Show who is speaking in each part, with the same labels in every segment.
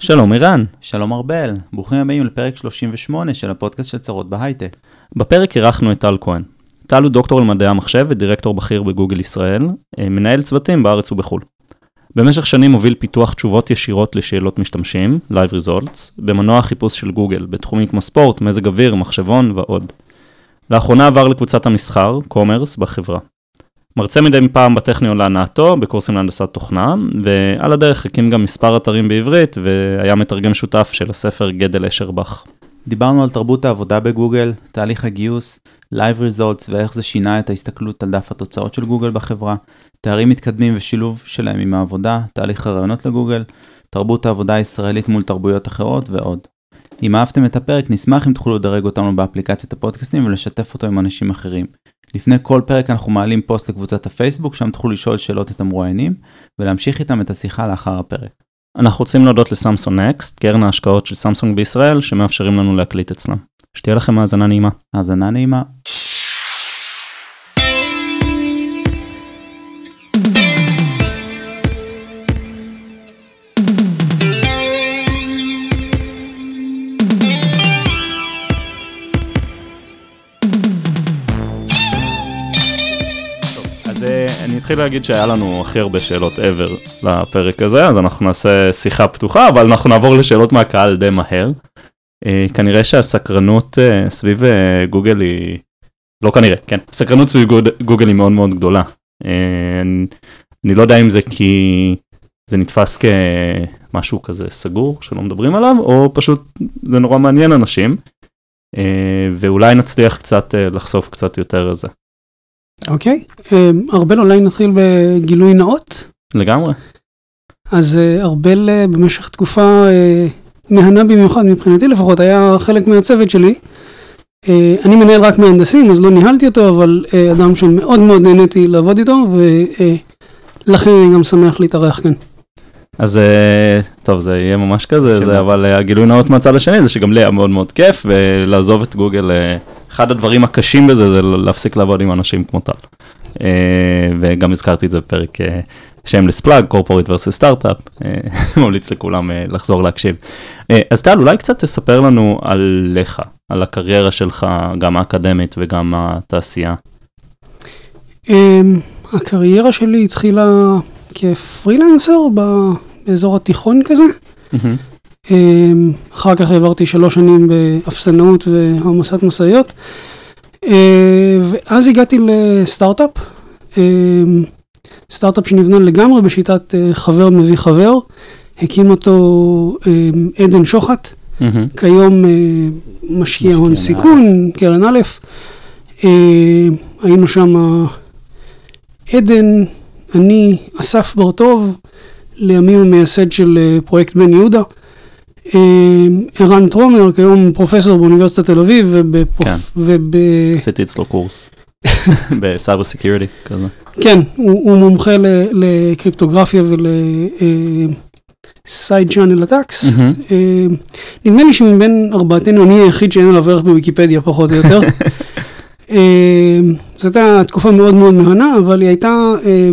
Speaker 1: שלום אירן.
Speaker 2: שלום ארבל, ברוכים הבאים לפרק 38 של הפודקאסט של צרות בהייטק.
Speaker 1: בפרק אירחנו את טל כהן. טל הוא דוקטור למדעי המחשב ודירקטור בכיר בגוגל ישראל, אה, מנהל צוותים בארץ ובחו"ל. במשך שנים הוביל פיתוח תשובות ישירות לשאלות משתמשים, Live Results, במנוע החיפוש של גוגל, בתחומים כמו ספורט, מזג אוויר, מחשבון ועוד. לאחרונה עבר לקבוצת המסחר, commerce, בחברה. מרצה מדי פעם בטכניון להנאתו, בקורסים להנדסת תוכנה, ועל הדרך הקים גם מספר אתרים בעברית, והיה מתרגם שותף של הספר גדל אשרבך.
Speaker 2: דיברנו על תרבות העבודה בגוגל, תהליך הגיוס, Live Results ואיך זה שינה את ההסתכלות על דף התוצאות של גוגל בחברה, תארים מתקדמים ושילוב שלהם עם העבודה, תהליך הרעיונות לגוגל, תרבות העבודה הישראלית מול תרבויות אחרות ועוד. אם אהבתם את הפרק, נשמח אם תוכלו לדרג אותנו באפליקציית הפודקאסטים ולשתף אותו עם אנשים אחרים. לפני כל פרק אנחנו מעלים פוסט לקבוצת הפייסבוק, שם תוכלו לשאול שאלות את המרואיינים, ולהמשיך איתם את השיחה לאחר הפרק.
Speaker 1: אנחנו רוצים להודות לסמסונג נקסט, קרן ההשקעות של סמסונג בישראל, שמאפשרים לנו להקליט אצלם. שתהיה לכם האזנה נעימה.
Speaker 2: האזנה נעימה.
Speaker 1: אני אתחיל להגיד שהיה לנו הכי הרבה שאלות ever לפרק הזה, אז אנחנו נעשה שיחה פתוחה, אבל אנחנו נעבור לשאלות מהקהל די מהר. אה, כנראה שהסקרנות אה, סביב אה, גוגל היא, לא כנראה, כן, הסקרנות סביב גוגל היא מאוד מאוד גדולה. אני- אני לא יודע אם זה כי זה נתפס כמשהו כזה סגור שלא מדברים עליו, או פשוט זה נורא מעניין אנשים, אה, ואולי נצליח קצת אה, לחשוף קצת יותר על זה.
Speaker 3: אוקיי, אה, ארבל אולי נתחיל בגילוי נאות.
Speaker 1: לגמרי.
Speaker 3: אז אה, ארבל אה, במשך תקופה אה, מהנה במיוחד מבחינתי לפחות, היה חלק מהצוות שלי. אני מנהל רק מהנדסים, אז לא ניהלתי אותו, אבל אדם שמאוד מאוד נהניתי לעבוד איתו, ולכן אני גם שמח להתארח כאן.
Speaker 1: אז טוב זה יהיה ממש כזה
Speaker 2: שמה.
Speaker 1: זה אבל הגילוי נאות מהצד השני זה שגם לי היה מאוד מאוד כיף ולעזוב את גוגל אחד הדברים הקשים בזה זה להפסיק לעבוד עם אנשים כמו טל. אה, וגם הזכרתי את זה בפרק אה, שיימלס פלאג קורפורט ורסס סטארט-אפ ממליץ לכולם אה, לחזור להקשיב. אה, אז טל אולי קצת תספר לנו עליך על הקריירה שלך גם האקדמית וגם התעשייה.
Speaker 3: אה, הקריירה שלי התחילה כפרילנסר באזור התיכון כזה. אמ, אחר כך העברתי שלוש שנים באפסנאות והעמסת משאיות. אה, ואז הגעתי לסטארט-אפ, אמ, סטארט-אפ שנבנה לגמרי בשיטת אה, חבר מביא חבר. הקים אותו אמ, עדן שוחט, כיום אה, משקיע הון סיכון, קרן א'. אה, היינו שם עדן, אני, אסף בר-טוב, לימים המייסד של אה, פרויקט בן יהודה. אה, ערן טרומר, כיום פרופסור באוניברסיטת תל אביב, ובפרופ...
Speaker 1: כן.
Speaker 3: וב...
Speaker 1: עשיתי אצלו קורס ב cyber security כזה.
Speaker 3: כן, הוא, הוא מומחה ל, לקריפטוגרפיה ול... side
Speaker 1: channel.
Speaker 3: אה, נדמה לי שמבין ארבעתנו אני היחיד שאין עליו ערך בוויקיפדיה פחות או יותר. אה, זאת הייתה תקופה מאוד מאוד מהנה, אבל היא הייתה אה,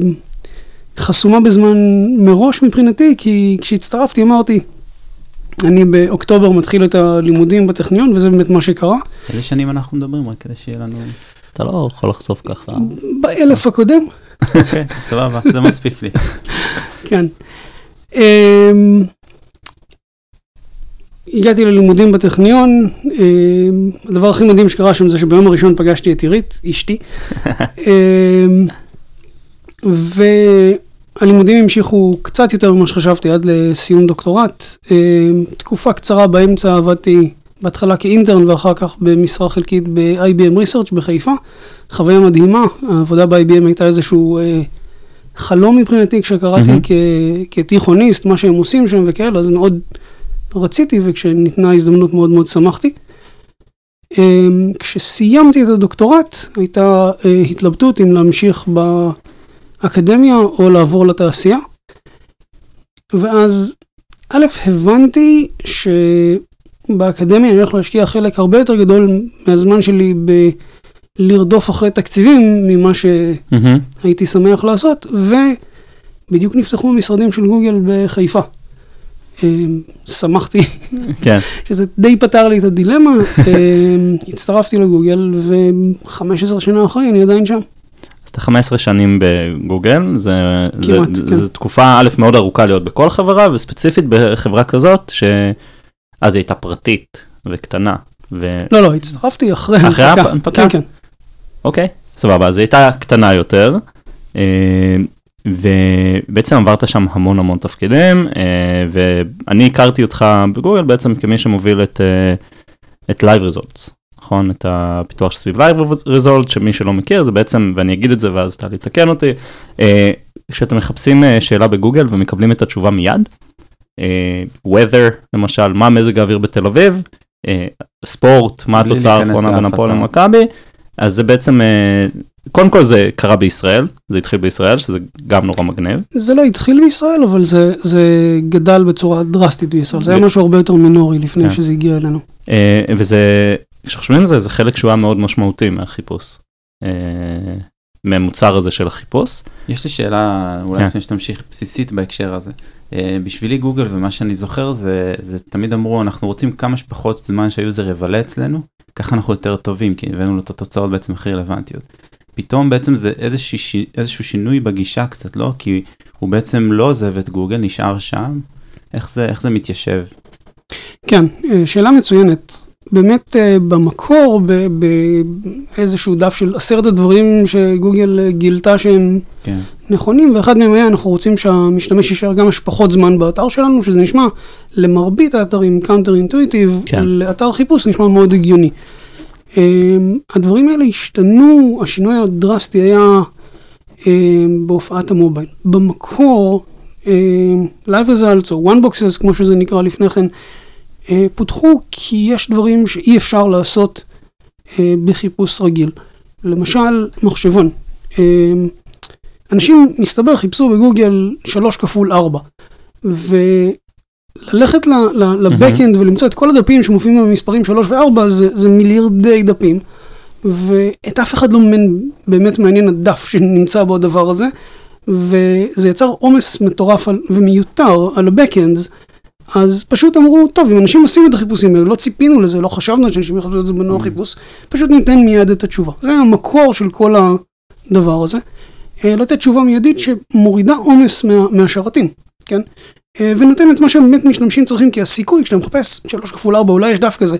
Speaker 3: חסומה בזמן מראש מבחינתי, כי כשהצטרפתי אמרתי, אני באוקטובר מתחיל את הלימודים בטכניון, וזה באמת מה שקרה.
Speaker 2: איזה שנים אנחנו מדברים רק כדי שיהיה לנו...
Speaker 1: אתה לא יכול לחשוף ככה.
Speaker 3: באלף הקודם,
Speaker 2: אוקיי, סבבה, זה מספיק לי.
Speaker 3: כן. אמ, הגעתי ללימודים בטכניון, אמ, הדבר הכי מדהים שקרה שם זה שביום הראשון פגשתי את עירית, אשתי, והלימודים המשיכו קצת יותר ממה שחשבתי עד לסיום דוקטורט. אמ, תקופה קצרה באמצע עבדתי בהתחלה כאינטרן ואחר כך במשרה חלקית ב-IBM Research בחיפה. חוויה מדהימה, העבודה ב-IBM הייתה איזשהו אה, חלום מבחינתי כשקראתי
Speaker 1: מהמם.
Speaker 3: כ- כתיכוניסט, מה שהם עושים שם וכאלה, אז מאוד רציתי וכשניתנה ההזדמנות מאוד מאוד שמחתי. אמ, כשסיימתי את הדוקטורט הייתה אה, התלבטות אם להמשיך באקדמיה או לעבור לתעשייה. ואז א', הבנתי שבאקדמיה אני הולך להשקיע חלק הרבה יותר גדול מהזמן שלי בלרדוף אחרי תקציבים ממה. שהייתי שמח לעשות, ובדיוק נפתחו המשרדים של גוגל בחיפה. אה, שמחתי
Speaker 1: כן,
Speaker 3: שזה די פתר לי את הדילמה, אה, הצטרפתי לגוגל ו-15 שנה אחרי אני עדיין שם.
Speaker 1: אתה 15 שנים בגוגל, זה,
Speaker 3: כמעט,
Speaker 1: זה,
Speaker 3: כן.
Speaker 1: זה תקופה א' מאוד ארוכה להיות בכל חברה, וספציפית בחברה כזאת, שאז היא הייתה פרטית וקטנה, ו...
Speaker 3: לא, לא, הצטרפתי אחרי
Speaker 1: אחרי
Speaker 3: ההנפקה.
Speaker 1: ההנפקה?
Speaker 3: כן, כן.
Speaker 1: אוקיי, סבבה, אז היא הייתה קטנה יותר, אה, ובעצם עברת שם המון המון תפקידים, אה, ואני הכרתי אותך בגוגל בעצם כמי שמוביל את, אה, את Live Results, נכון? את הפיתוח סביב Live Results, שמי שלא מכיר זה בעצם, ואני אגיד את זה ואז טלי תקן אותי, אה, כשאתם מחפשים אה, שאלה בגוגל ומקבלים את התשובה מיד, אה, weather למשל, מה מזג האוויר בתל אביב, אה, ספורט, מה התוצאה האחרונה בין הפועל. למכבי, אז זה בעצם, אה, קודם כל זה קרה בישראל, זה התחיל בישראל, שזה גם נורא מגניב.
Speaker 3: זה לא התחיל בישראל, אבל זה, זה גדל בצורה דרסטית בישראל. זה היה משהו הרבה יותר מינורי לפני
Speaker 1: כן.
Speaker 3: שזה הגיע אלינו.
Speaker 1: אה, וזה, כשחושבים על זה, זה חלק שהוא היה מאוד משמעותי מהחיפוש. אה, מהמוצר הזה של החיפוש.
Speaker 2: יש לי שאלה, אולי
Speaker 1: כן.
Speaker 2: לפני שתמשיך, בסיסית בהקשר הזה. אה, בשבילי גוגל ומה שאני זוכר זה, זה תמיד אמרו אנחנו רוצים כמה שפחות זמן שהיוזר יבלה אצלנו, ככה אנחנו יותר טובים כי הבאנו לו את התוצאות בעצם הכי רלוונטיות. פתאום בעצם זה איזשהו, שי- איזשהו שינוי בגישה קצת, לא? כי הוא בעצם לא עוזב את גוגל, נשאר שם. איך זה, איך זה מתיישב?
Speaker 3: כן, אה, שאלה מצוינת. באמת אה, במקור, באיזשהו דף של עשרת הדברים שגוגל אה, גילתה שהם
Speaker 2: כן.
Speaker 3: נכונים, ואחד מהם היה, אנחנו רוצים שהמשתמש יישאר כמה שפחות זמן באתר שלנו, שזה נשמע למרבית האתרים counter intuitive,
Speaker 1: כן.
Speaker 3: לאתר חיפוש נשמע מאוד הגיוני. אה, הדברים האלה השתנו, השינוי הדרסטי היה בהופעת ה mobile. במקור, Live Results או One Boxes, כמו שזה נקרא לפני כן, פותחו כי יש דברים שאי אפשר לעשות אה, בחיפוש רגיל. למשל, מחשבון. אה, אנשים, מסתבר, חיפשו בגוגל 3 כפול 4. וללכת לבקאנד ולמצוא את כל הדפים שמופיעים במספרים 3 ו-4 זה, זה מיליארדי דפים. ואת אף אחד לא באמת מעניין הדף שנמצא בו הדבר הזה. וזה יצר עומס מטורף על, ומיותר על ה-Backends, אז פשוט אמרו, טוב, אם אנשים עושים את החיפושים האלה, לא ציפינו לזה, לא חשבנו שאנשים יחפשו את זה בנוער חיפוש, פשוט ניתן מיד את התשובה. זה המקור של כל הדבר הזה. אה, לתת תשובה מיידית שמורידה עומס מה, מהשרתים, כן? אה, ונותן את מה שבאמת משתמשים צריכים, כי הסיכוי, כשאתה מחפש 3 כפול 4, אולי יש דף כזה,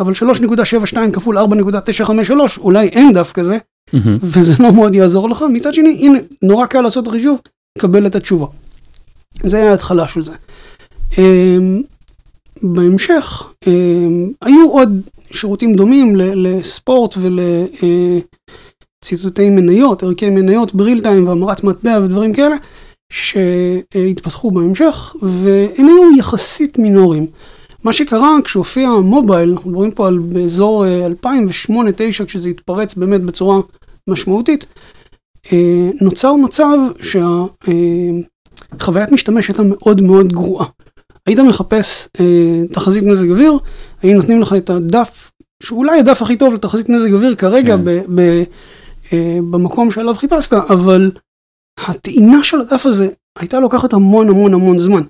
Speaker 3: אבל 3.72 כפול 4.953, אולי אין דף כזה,
Speaker 1: מהמם.
Speaker 3: וזה לא מאוד יעזור לך. מצד שני, הנה, נורא קל לעשות את החישוב, קבל את התשובה. זה ההתחלה של זה. אמ, בהמשך, אמ, היו עוד שירותים דומים לספורט ולציטוטי מניות, ערכי מניות בריל טיים והמרת מטבע ודברים כאלה, שהתפתחו בהמשך, והם היו יחסית מינוריים. מה שקרה כשהופיע המובייל, אנחנו מדברים פה על באזור אה, 2008-2009, כשזה התפרץ באמת בצורה משמעותית, אה, נוצר מצב שהחוויית משתמש הייתה מאוד מאוד גרועה. היית מחפש אה, תחזית מזג אוויר, היו נותנים לך את הדף, שאולי הדף הכי טוב לתחזית מזג אוויר כרגע
Speaker 2: כן.
Speaker 3: ב, ב, אה, במקום שעליו חיפשת, אבל הטעינה של הדף הזה הייתה לוקחת המון המון המון זמן.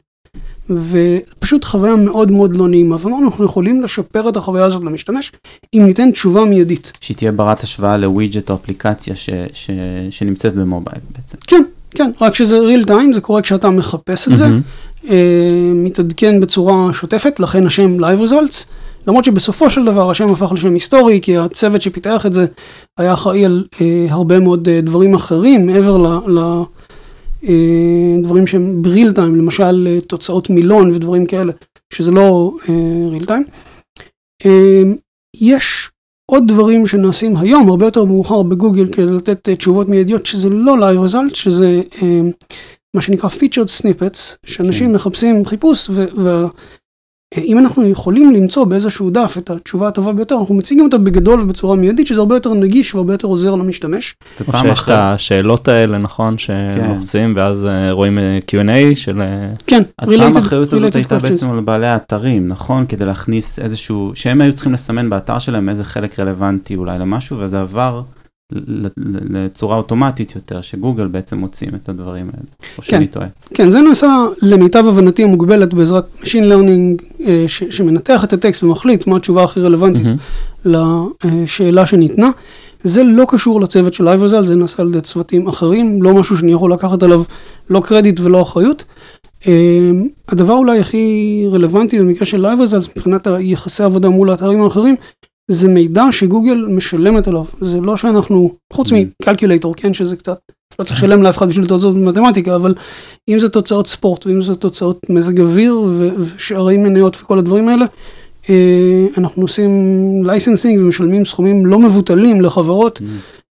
Speaker 3: ופשוט חוויה מאוד מאוד לא נעימה, ואמרנו, אנחנו יכולים לשפר את החוויה הזאת למשתמש, אם ניתן תשובה מיידית.
Speaker 2: שהיא תהיה ברת השוואה לווידג'ט או אפליקציה ש, ש, שנמצאת במובייל בעצם.
Speaker 3: כן, כן, רק שזה real time, זה קורה כשאתה מחפש את זה,
Speaker 1: מהמם.
Speaker 3: אה, מתעדכן בצורה שוטפת, לכן השם Live Results, למרות שבסופו של דבר השם הפך לשם היסטורי, כי הצוות שפיתח את זה היה אחראי על אה, הרבה מאוד אה, דברים אחרים, מעבר לדברים שהם בריל טיים, למשל אה, תוצאות מילון ודברים כאלה, שזה לא ריל טיים. אה, יש עוד דברים שנעשים היום, הרבה יותר מאוחר בגוגל, כדי לתת אה, תשובות מיידיות, שזה לא Live Result, שזה אה, מה שנקרא featured snippets, שאנשים
Speaker 2: כן.
Speaker 3: מחפשים חיפוש, ואם אנחנו יכולים למצוא באיזשהו דף את התשובה הטובה ביותר, אנחנו מציגים אותה בגדול ובצורה מיידית, שזה הרבה יותר נגיש והרבה יותר עוזר למשתמש.
Speaker 2: ופעם
Speaker 1: שיש את
Speaker 2: אחת,
Speaker 1: השאלות האלה, נכון, שלוחצים, ואז אה, רואים אה, Q&A של... אה,
Speaker 3: כן,
Speaker 2: אז פעם
Speaker 3: related-
Speaker 2: האחריות הזאת
Speaker 3: related
Speaker 2: הייתה
Speaker 3: questions.
Speaker 2: בעצם על בעלי האתרים, נכון? כדי להכניס איזשהו, שהם היו צריכים לסמן באתר שלהם איזה חלק רלוונטי אולי למשהו, וזה עבר לצורה אוטומטית יותר, שגוגל בעצם מוצאים את הדברים האלה, או
Speaker 3: כן.
Speaker 2: שאני טועה.
Speaker 3: כן, זה נעשה למיטב הבנתי המוגבלת בעזרת Machine Learning אה, ש- שמנתח את הטקסט ומחליט מה התשובה הכי רלוונטית
Speaker 1: מהמם.
Speaker 3: לשאלה שניתנה. זה לא קשור לצוות של אייברזל, זה נעשה על ידי צוותים אחרים, לא משהו שאני יכול לקחת עליו לא קרדיט ולא אחריות. אה, הדבר אולי הכי רלוונטי במקרה של אייברזל, מבחינת היחסי עבודה מול האתרים האחרים, זה מידע שגוגל משלמת עליו. זה לא שאנחנו, חוץ
Speaker 2: Mm.
Speaker 3: מקלקולטור, כן, שזה קצת, לא צריך לשלם לאף אחד בשביל תוצאות במתמטיקה, אבל אם זה תוצאות ספורט, ואם זה תוצאות מזג אוויר ושערי מניות וכל הדברים האלה, אה, אנחנו עושים licensing ומשלמים סכומים לא מבוטלים לחברות,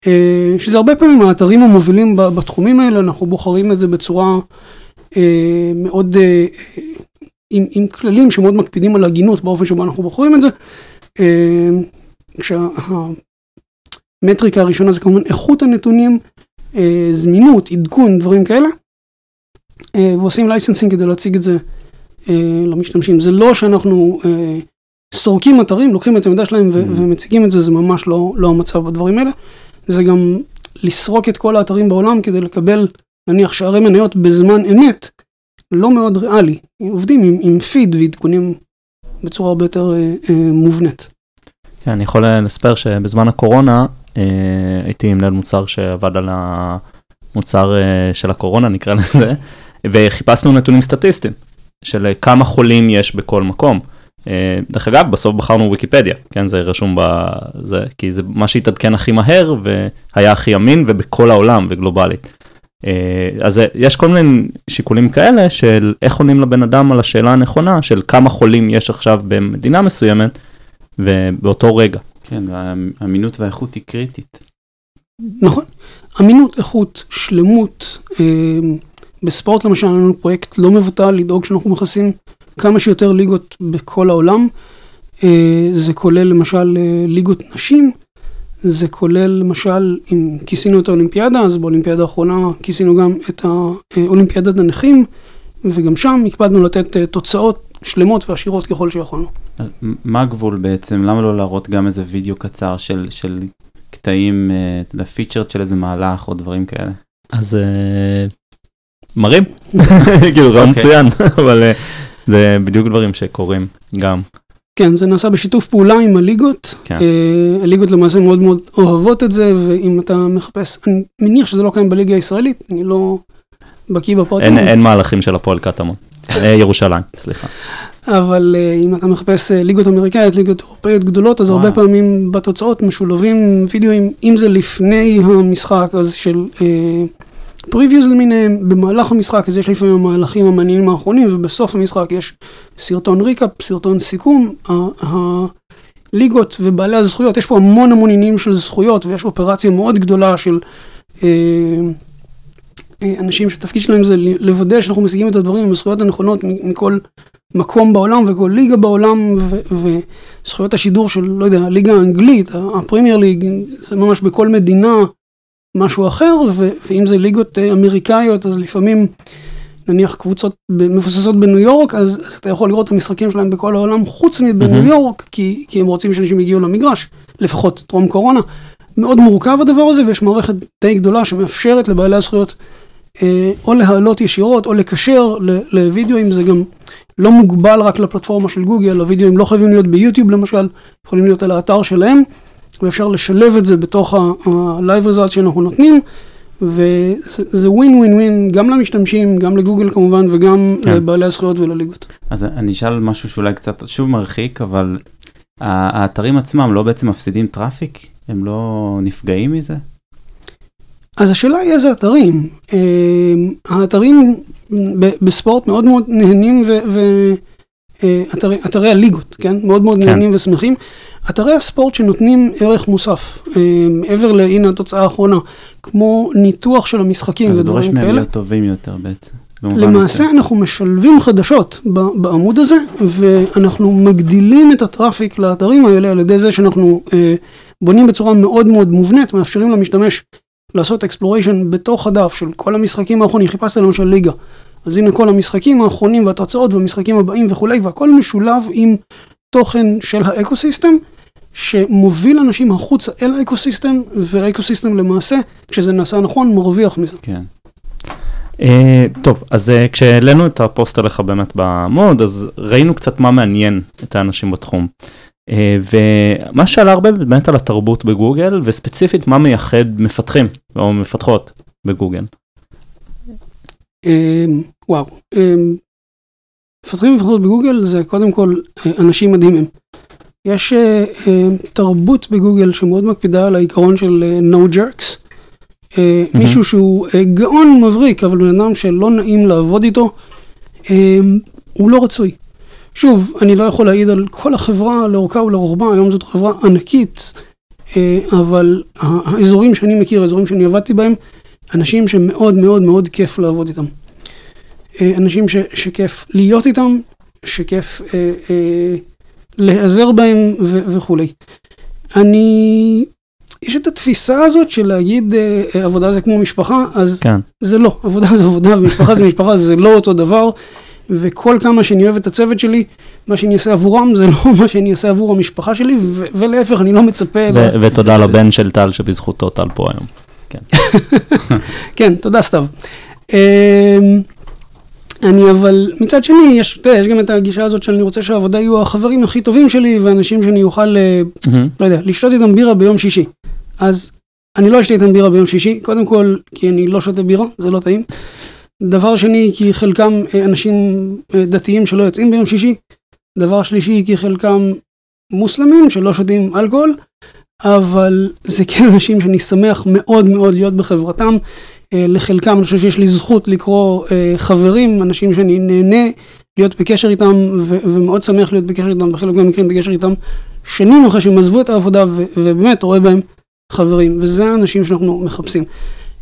Speaker 3: אה, שזה הרבה פעמים האתרים המובילים בתחומים האלה, אנחנו בוחרים את זה בצורה אה, מאוד, עם, עם כללים שמאוד מקפידים על הגינות באופן שבו אנחנו בוחרים את זה. אה, כשהמטריקה הראשונה זה כמובן איכות הנתונים, אה, זמינות, עדכון, דברים כאלה. אה, ועושים licensing כדי להציג את זה למשתמשים. זה לא שאנחנו סורקים אתרים, לוקחים את המידע שלהם
Speaker 2: Mm.
Speaker 3: ומציגים את זה, זה ממש לא, לא המצב בדברים האלה. זה גם לסרוק את כל האתרים בעולם כדי לקבל, נניח, שערי מניות בזמן אמת, לא מאוד ריאלי. עובדים עם, עם פיד ועדכונים בצורה הרבה יותר אה, אה, מובנית.
Speaker 1: כן, אני יכול לספר שבזמן הקורונה אה, הייתי מנהל מוצר שעבד על המוצר אה, של הקורונה, נקרא לזה, וחיפשנו נתונים סטטיסטיים של אה, כמה חולים יש בכל מקום. אה, דרך אגב, בסוף בחרנו ויקיפדיה, כן, זה רשום בזה, כי זה מה שהתעדכן הכי מהר והיה הכי אמין ובכל העולם וגלובלית. אה, אז אה, יש כל מיני שיקולים כאלה של איך עונים לבן אדם על השאלה הנכונה של כמה חולים יש עכשיו במדינה מסוימת ובאותו רגע.
Speaker 2: כן, והאמינות והאיכות היא קריטית.
Speaker 3: נכון. אמינות, איכות, שלמות. אה, בספורט למשל, לנו פרויקט לא מבוטל לדאוג שאנחנו מכסים כמה שיותר ליגות בכל העולם. זה כולל למשל ליגות נשים, זה כולל למשל, אם כיסינו את האולימפיאדה, אז באולימפיאדה האחרונה כיסינו גם את האולימפיאדת הנכים, וגם שם הקפדנו לתת אה, תוצאות שלמות ועשירות ככל שיכולנו.
Speaker 2: מה הגבול בעצם? למה לא להראות גם איזה וידאו קצר של, של קטעים, אה, אתה יודע, פיצ'רד של איזה מהלך או דברים כאלה?
Speaker 1: אז אה, מראים, כאילו רעיון
Speaker 2: אוקיי.
Speaker 1: מצוין, אבל זה בדיוק דברים שקורים גם.
Speaker 3: כן, זה נעשה בשיתוף פעולה עם הליגות.
Speaker 1: כן.
Speaker 3: אה, הליגות למעשה מאוד מאוד אוהבות את זה, ואם אתה מחפש, אני מניח שזה לא קיים בליגה הישראלית, אני לא בקיא בפרטים,
Speaker 1: אין אין מהלכים של הפועל קטמון. אה, ירושלים, סליחה.
Speaker 3: אבל אה, אם אתה מחפש ליגות אמריקאיות, ליגות אירופאיות גדולות, אז הרבה
Speaker 2: וואו.
Speaker 3: פעמים בתוצאות משולבים וידאוים, אם זה לפני המשחק, אז של פריוויוז למיניהם, במהלך המשחק, אז יש לפעמים המהלכים המעניינים האחרונים, ובסוף המשחק יש סרטון recap, סרטון סיכום. הליגות ובעלי הזכויות, יש פה המון המון עניינים של זכויות, ויש אופרציה מאוד גדולה של אה, אה, אנשים שתפקיד שלהם זה לוודא שאנחנו משיגים את הדברים עם הזכויות הנכונות מכל מקום בעולם וכל ליגה בעולם, ו- וזכויות השידור של, לא יודע, הליגה האנגלית, ה Premier League, זה ממש בכל מדינה משהו אחר, ו- ואם זה ליגות אה, אמריקאיות, אז לפעמים, נניח קבוצות מבוססות בניו יורק, אז, אז אתה יכול לראות את המשחקים שלהם בכל העולם, חוץ מבניו
Speaker 1: מהמם.
Speaker 3: יורק, כי, כי הם רוצים שאנשים יגיעו למגרש, לפחות טרום קורונה. מאוד מורכב הדבר הזה, ויש מערכת די גדולה שמאפשרת לבעלי הזכויות אה, או להעלות ישירות, או לקשר ל- לוידאוים, זה גם לא מוגבל רק לפלטפורמה של גוגל, הוידאוים לא חייבים להיות ביוטיוב למשל, יכולים להיות על האתר שלהם, ואפשר לשלב את זה בתוך ה-live results שאנחנו נותנים, וזה ווין ווין ווין גם למשתמשים, גם לגוגל כמובן, וגם
Speaker 1: כן.
Speaker 3: לבעלי הזכויות ולליגות.
Speaker 2: אז אני אשאל משהו שאולי קצת שוב מרחיק, אבל האתרים עצמם לא בעצם מפסידים traffic? הם לא נפגעים מזה?
Speaker 3: אז השאלה היא איזה אתרים. אה, האתרים בספורט מאוד מאוד נהנים ו... ו אה, אתרי, אתרי הליגות, כן? מאוד מאוד
Speaker 1: כן.
Speaker 3: נהנים ושמחים. אתרי הספורט שנותנים ערך מוסף, אה, מעבר להנה התוצאה האחרונה, כמו ניתוח של המשחקים
Speaker 2: אז זה דורש
Speaker 3: ודברים
Speaker 2: מהם
Speaker 3: כאלה.
Speaker 2: להיות טובים יותר בעצם.
Speaker 3: למעשה
Speaker 2: מסוים.
Speaker 3: אנחנו משלבים חדשות בעמוד הזה, ואנחנו מגדילים את ה traffic לאתרים האלה על ידי זה שאנחנו אה, בונים בצורה מאוד מאוד מובנית, מאפשרים למשתמש לעשות exploration בתוך הדף של כל המשחקים האחרונים, חיפשת למשל ליגה. אז הנה כל המשחקים האחרונים והתוצאות והמשחקים הבאים וכולי, והכל משולב עם תוכן של ה ecosystem, שמוביל אנשים החוצה אל ה ecosystem, וה ecosystem למעשה, כשזה נעשה נכון, מרוויח מזה.
Speaker 2: כן.
Speaker 1: אה, טוב, אז אה, כשהעלינו את הפוסט עליך באמת בעמוד, אז ראינו קצת מה מעניין את האנשים בתחום. אה, ומה שעלה הרבה באמת על התרבות בגוגל, וספציפית מה מייחד מפתחים או מפתחות בגוגל.
Speaker 3: אמ, וואו, אמ, מפתחים ומפתחות בגוגל זה קודם כל אה, אנשים מדהימים. יש אה, אה, תרבות בגוגל שמאוד מקפידה על העיקרון של אה, no jerks. אה,
Speaker 1: מהמם.
Speaker 3: מישהו שהוא אה, גאון מבריק, אבל בן אדם שלא נעים לעבוד איתו, אה, הוא לא רצוי. שוב, אני לא יכול להעיד על כל החברה לאורכה ולרוחבה, היום זאת חברה ענקית, אה, אבל האזורים שאני מכיר, האזורים שאני עבדתי בהם, אנשים שמאוד מאוד מאוד כיף לעבוד איתם. אה, אנשים ש, שכיף להיות איתם, שכיף אה, אה, להיעזר בהם ו, וכולי. אני, יש את התפיסה הזאת של להגיד אה, אה, עבודה זה כמו משפחה, אז
Speaker 1: כן.
Speaker 3: זה לא, עבודה זה עבודה ומשפחה זה משפחה, זה לא אותו דבר. וכל כמה שאני אוהב את הצוות שלי, מה שאני אעשה עבורם זה לא מה שאני אעשה עבור המשפחה שלי, ו- ולהפך, אני לא מצפה... ל-
Speaker 1: ו- ותודה לבן של טל שבזכותו טל פה היום.
Speaker 3: כן, תודה סתיו. אני אבל, מצד שני, יש, אתה יודע, יש גם את הגישה הזאת שאני רוצה שהעבודה יהיו החברים הכי טובים שלי, ואנשים שאני אוכל,
Speaker 1: מהמם.
Speaker 3: לא יודע, לשתות איתם בירה ביום שישי. אז אני לא אשתה איתם בירה ביום שישי, קודם כל, כי אני לא שותה בירה, זה לא טעים. דבר שני, כי חלקם אה, אנשים אה, דתיים שלא יוצאים ביום שישי. דבר שלישי, כי חלקם מוסלמים שלא שותים אלכוהול. אבל זה כן אנשים שאני שמח מאוד מאוד להיות בחברתם. אה, לחלקם אני חושב שיש לי זכות לקרוא אה, חברים, אנשים שאני נהנה להיות בקשר איתם, ו- ומאוד שמח להיות בקשר איתם, בחלק מהמקרים בקשר איתם שנים אחרי שהם עזבו את העבודה, ובאמת רואה בהם חברים, וזה האנשים שאנחנו מחפשים.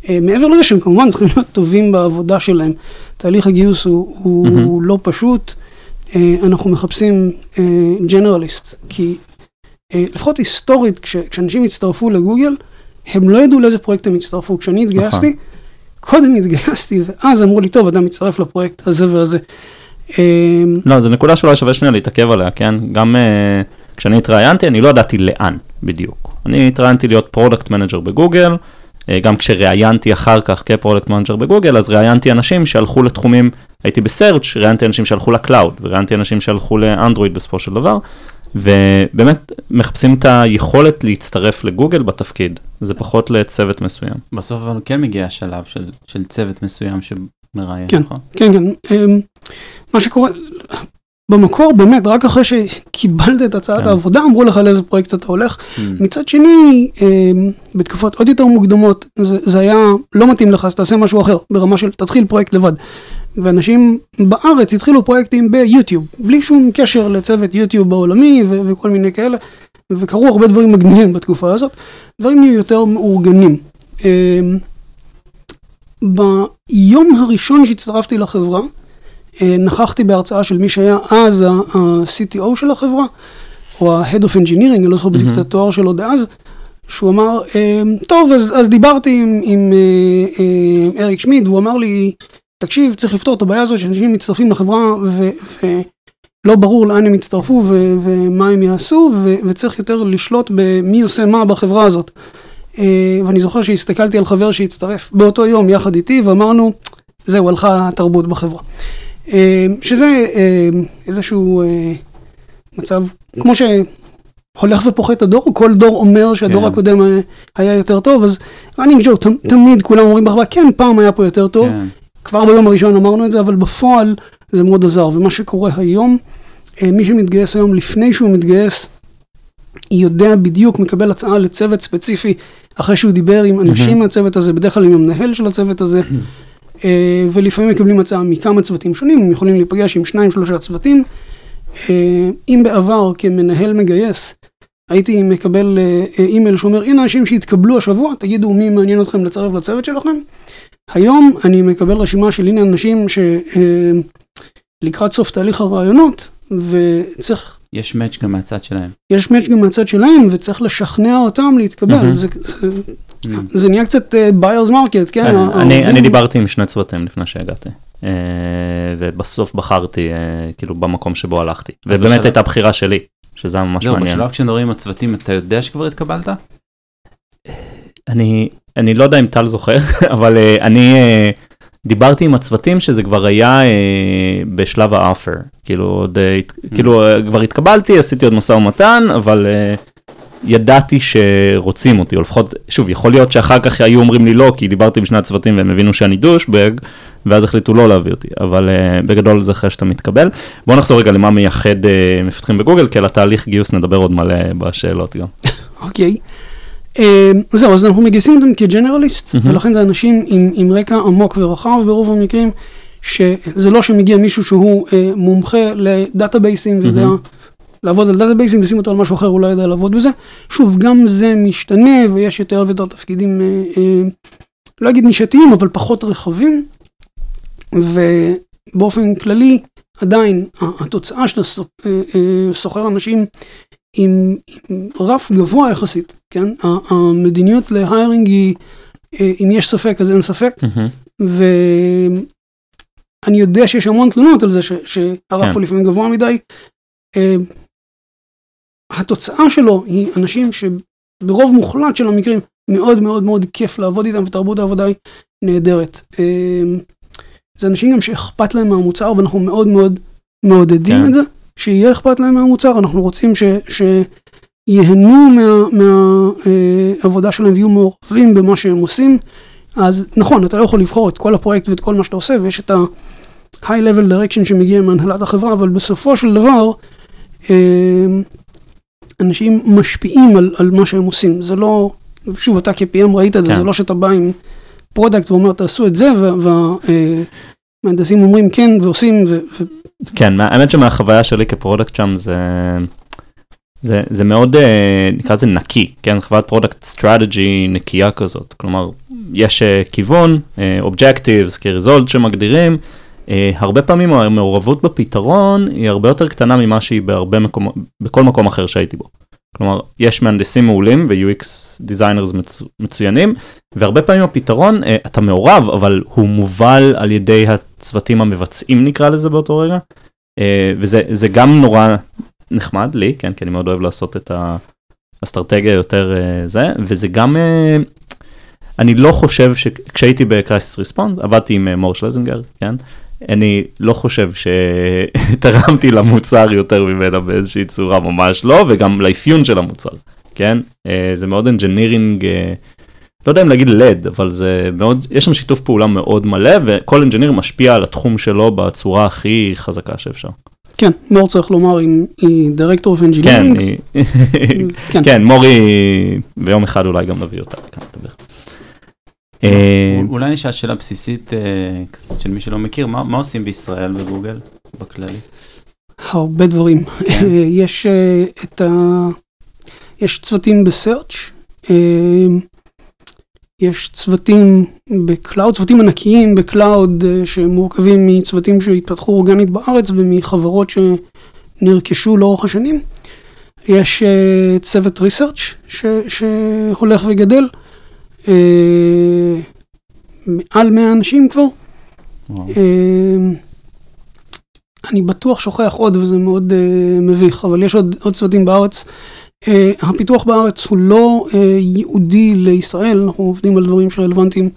Speaker 3: אה, מעבר לזה שהם כמובן צריכים להיות טובים בעבודה שלהם. תהליך הגיוס הוא, הוא,
Speaker 1: מהמם.
Speaker 3: הוא לא פשוט, אה, אנחנו מחפשים generalist, כי אה, לפחות היסטורית, כש, כשאנשים הצטרפו לגוגל, הם לא ידעו לאיזה פרויקט הם הצטרפו. כשאני התגייסתי, קודם התגייסתי, ואז אמרו לי, טוב, אתה מצטרף לפרויקט הזה והזה. אה,
Speaker 1: לא, זו נקודה שאולי שווה שנייה להתעכב עליה, כן? גם uh, כשאני התראיינתי, אני לא ידעתי לאן בדיוק. אני התראיינתי להיות product manager בגוגל, uh, גם כשראיינתי אחר כך כ product manager בגוגל, אז ראיינתי אנשים שהלכו לתחומים, הייתי ב search, ראיינתי אנשים שהלכו ל cloud, וראיינתי אנשים שהלכו לאנדרואיד בסופו של דבר, ובאמת מחפשים את היכולת להצטרף לגוגל בתפקיד, זה פחות לצוות מסוים.
Speaker 2: בסוף אבל כן מגיע השלב של, של צוות מסוים שמראיין,
Speaker 3: כן.
Speaker 2: נכון?
Speaker 3: כן, כן. אמ, מה שקורה, במקור באמת, רק אחרי שקיבלת את הצעת
Speaker 1: כן.
Speaker 3: העבודה, אמרו לך לאיזה פרויקט אתה הולך.
Speaker 2: Mm.
Speaker 3: מצד שני, אמ, בתקופות עוד יותר מוקדמות, זה, זה היה לא מתאים לך, אז תעשה משהו אחר, ברמה של תתחיל פרויקט לבד. ואנשים בארץ התחילו פרויקטים ביוטיוב, בלי שום קשר לצוות יוטיוב העולמי ו- וכל מיני כאלה, וקרו הרבה דברים מגניבים בתקופה הזאת, דברים נהיו יותר מאורגנים. אמ, ביום הראשון שהצטרפתי לחברה, אה, נכחתי בהרצאה של מי שהיה אז ה-CTO של החברה, או ה-Head of Engineering, אני לא זוכר בדיוק את. התואר שלו דאז, שהוא אמר, אה, טוב, אז, אז דיברתי עם, עם אה, אה, אריק שמיד, והוא אמר לי, תקשיב, צריך לפתור את הבעיה הזאת שאנשים מצטרפים לחברה ו, ולא ברור לאן הם יצטרפו ו, ומה הם יעשו, ו, וצריך יותר לשלוט במי עושה מה בחברה הזאת. אה, ואני זוכר שהסתכלתי על חבר שהצטרף באותו יום יחד איתי, ואמרנו, זהו, הלכה התרבות בחברה. אה, שזה אה, איזשהו מצב, כמו שהולך ופוחת הדור, כל דור אומר שהדור
Speaker 2: כן.
Speaker 3: הקודם היה יותר טוב, אז running joke, תמיד כולם אומרים בחברה, כן, פעם היה פה יותר טוב,
Speaker 2: כן.
Speaker 3: כבר ביום הראשון אמרנו את זה, אבל בפועל זה מאוד עזר. ומה שקורה היום, אה, מי שמתגייס היום לפני שהוא מתגייס, יודע בדיוק, מקבל הצעה לצוות ספציפי, אחרי שהוא דיבר עם אנשים
Speaker 1: מהמם.
Speaker 3: מהצוות הזה, בדרך כלל עם המנהל של הצוות הזה, אה, ולפעמים מקבלים הצעה מכמה צוותים שונים, הם יכולים להיפגש עם שניים, שלושה צוותים. אה, אם בעבר כמנהל מגייס, הייתי מקבל אימייל שאומר, הנה אנשים שהתקבלו השבוע, תגידו מי מעניין אתכם לצרף לצוות שלכם. היום אני מקבל רשימה של הנה אנשים שלקראת סוף תהליך הרעיונות, וצריך,
Speaker 2: יש מאץ' גם מהצד שלהם.
Speaker 3: יש מאץ' גם מהצד שלהם, וצריך לשכנע אותם להתקבל. זה, זה,
Speaker 2: Mm.
Speaker 3: זה נהיה קצת אה, buyer's market, כן?
Speaker 1: כן, אני,
Speaker 3: העובדים-
Speaker 1: אני דיברתי עם שני צוותים לפני שהגעתי, אה, ובסוף בחרתי אה, כאילו במקום שבו הלכתי, ובאמת הייתה בחירה שלי. שזה היה ממש מעניין.
Speaker 2: בשלב כשמדברים עם הצוותים, אתה יודע שכבר התקבלת?
Speaker 1: אני, אני לא יודע אם טל זוכר, אבל uh, אני uh, דיברתי עם הצוותים שזה כבר היה uh, בשלב האפר. כאילו, עוד, uh, כאילו כבר התקבלתי, עשיתי עוד משא ומתן, אבל ידעתי שרוצים אותי, או לפחות, שוב, יכול להיות שאחר כך היו אומרים לי לא, כי דיברתי עם שני הצוותים והם הבינו שאני דושבג, ואז החליטו לא להביא אותי, אבל uh, בגדול זה אחרי שאתה מתקבל. בוא נחזור רגע למה מייחד uh, מפתחים בגוגל, כי על התהליך גיוס נדבר עוד מלא בשאלות גם.
Speaker 3: אוקיי. אה, זהו, אז אנחנו מגייסים אותם כ
Speaker 1: generalist.
Speaker 3: ולכן זה אנשים עם, עם רקע עמוק ורחב ברוב המקרים, שזה לא שמגיע מישהו שהוא אה, מומחה ל database
Speaker 1: ים ויודע.
Speaker 3: לעבוד על database ים ושים אותו על משהו אחר, הוא לא יודע לעבוד בזה. שוב, גם זה משתנה ויש יותר ויותר תפקידים, אה, אה, לא אגיד נישתיים, אבל פחות רחבים, ובאופן כללי, עדיין התוצאה שאתה סו- אה, אה, אנשים עם, עם רף גבוה יחסית, כן? המדיניות להיירינג היא, אה, אם יש ספק אז אין ספק, ואני יודע שיש המון תלונות על זה ש, שהרף
Speaker 1: כן.
Speaker 3: הוא לפעמים גבוה מדי. אה, התוצאה שלו היא אנשים שברוב מוחלט של המקרים מאוד מאוד מאוד כיף לעבוד איתם ותרבות העבודה היא נהדרת. אה, זה אנשים גם שאכפת להם מהמוצר ואנחנו מאוד מאוד מעודדים
Speaker 1: כן.
Speaker 3: את זה, שיהיה אכפת להם מהמוצר, אנחנו רוצים ש... שייהנו מהעבודה שלהם ויהיו מעורבים במה שהם עושים. אז נכון, אתה לא יכול לבחור את כל הפרויקט ואת כל מה שאתה עושה, ויש את ה-high level direction שמגיע מהנהלת החברה, אבל בסופו של דבר, אה, אנשים משפיעים על, על מה שהם עושים. זה לא, שוב, אתה כ-PM ראית את זה,
Speaker 1: כן.
Speaker 3: זה לא שאתה בא עם product ואומר, תעשו את זה, והמהנדסים אומרים כן, ועושים, ו-
Speaker 1: כן, האמת שמהחוויה שלי כ product שם זה, זה, זה מאוד, אה, נקרא לזה נקי, כן, חברת product strategy נקייה כזאת, כלומר, יש אה, כיוון, objectives, key results שמגדירים, אה, הרבה פעמים המעורבות בפתרון היא הרבה יותר קטנה ממה שהיא בהרבה מקום, בכל מקום אחר שהייתי בו. כלומר, יש מהנדסים מעולים ו-UX designers מצו, מצוינים, והרבה פעמים הפתרון, אה, אתה מעורב, אבל הוא מובל על ידי הצוותים המבצעים נקרא לזה באותו רגע, אה, וזה זה גם נורא נחמד לי, כן, כי אני מאוד אוהב לעשות את האסטרטגיה יותר אה, זה, וזה גם, אני לא חושב שכשהייתי ב Crisis Response, עבדתי עם מור שלזינגר, כן, אני לא חושב שתרמתי למוצר יותר ממנה באיזושהי צורה, ממש לא, וגם לאפיון של המוצר, כן? אה, זה מאוד engineering, לא יודע אם להגיד led, אבל זה מאוד, יש שם שיתוף פעולה מאוד מלא, וכל engineer משפיע על התחום שלו בצורה הכי חזקה שאפשר.
Speaker 3: כן, מור צריך לומר, היא- דירקטור
Speaker 1: כן,
Speaker 3: engineering.
Speaker 1: היא-
Speaker 3: כן,
Speaker 1: כן, מור היא, ויום אחד אולי גם נביא אותה לכאן לדבר. אה,
Speaker 2: אולי נשאל שאלה בסיסית אה, של מי שלא מכיר, מה עושים בישראל בגוגל בכללי?
Speaker 3: הרבה דברים.
Speaker 2: כן.
Speaker 3: יש אה, את ה... יש צוותים ב search, יש צוותים ב cloud, צוותים ענקיים ב cloud שמורכבים מצוותים שהתפתחו אורגנית בארץ ומחברות שנרכשו לאורך השנים. יש צוות ריסרצ' שהולך וגדל, אה, מעל 100 אנשים כבר. אה, אני בטוח שוכח עוד וזה מאוד uh, מביך, אבל יש עוד, עוד צוותים בארץ. Uh, הפיתוח בארץ הוא לא uh, ייעודי לישראל, אנחנו עובדים על דברים שרלוונטיים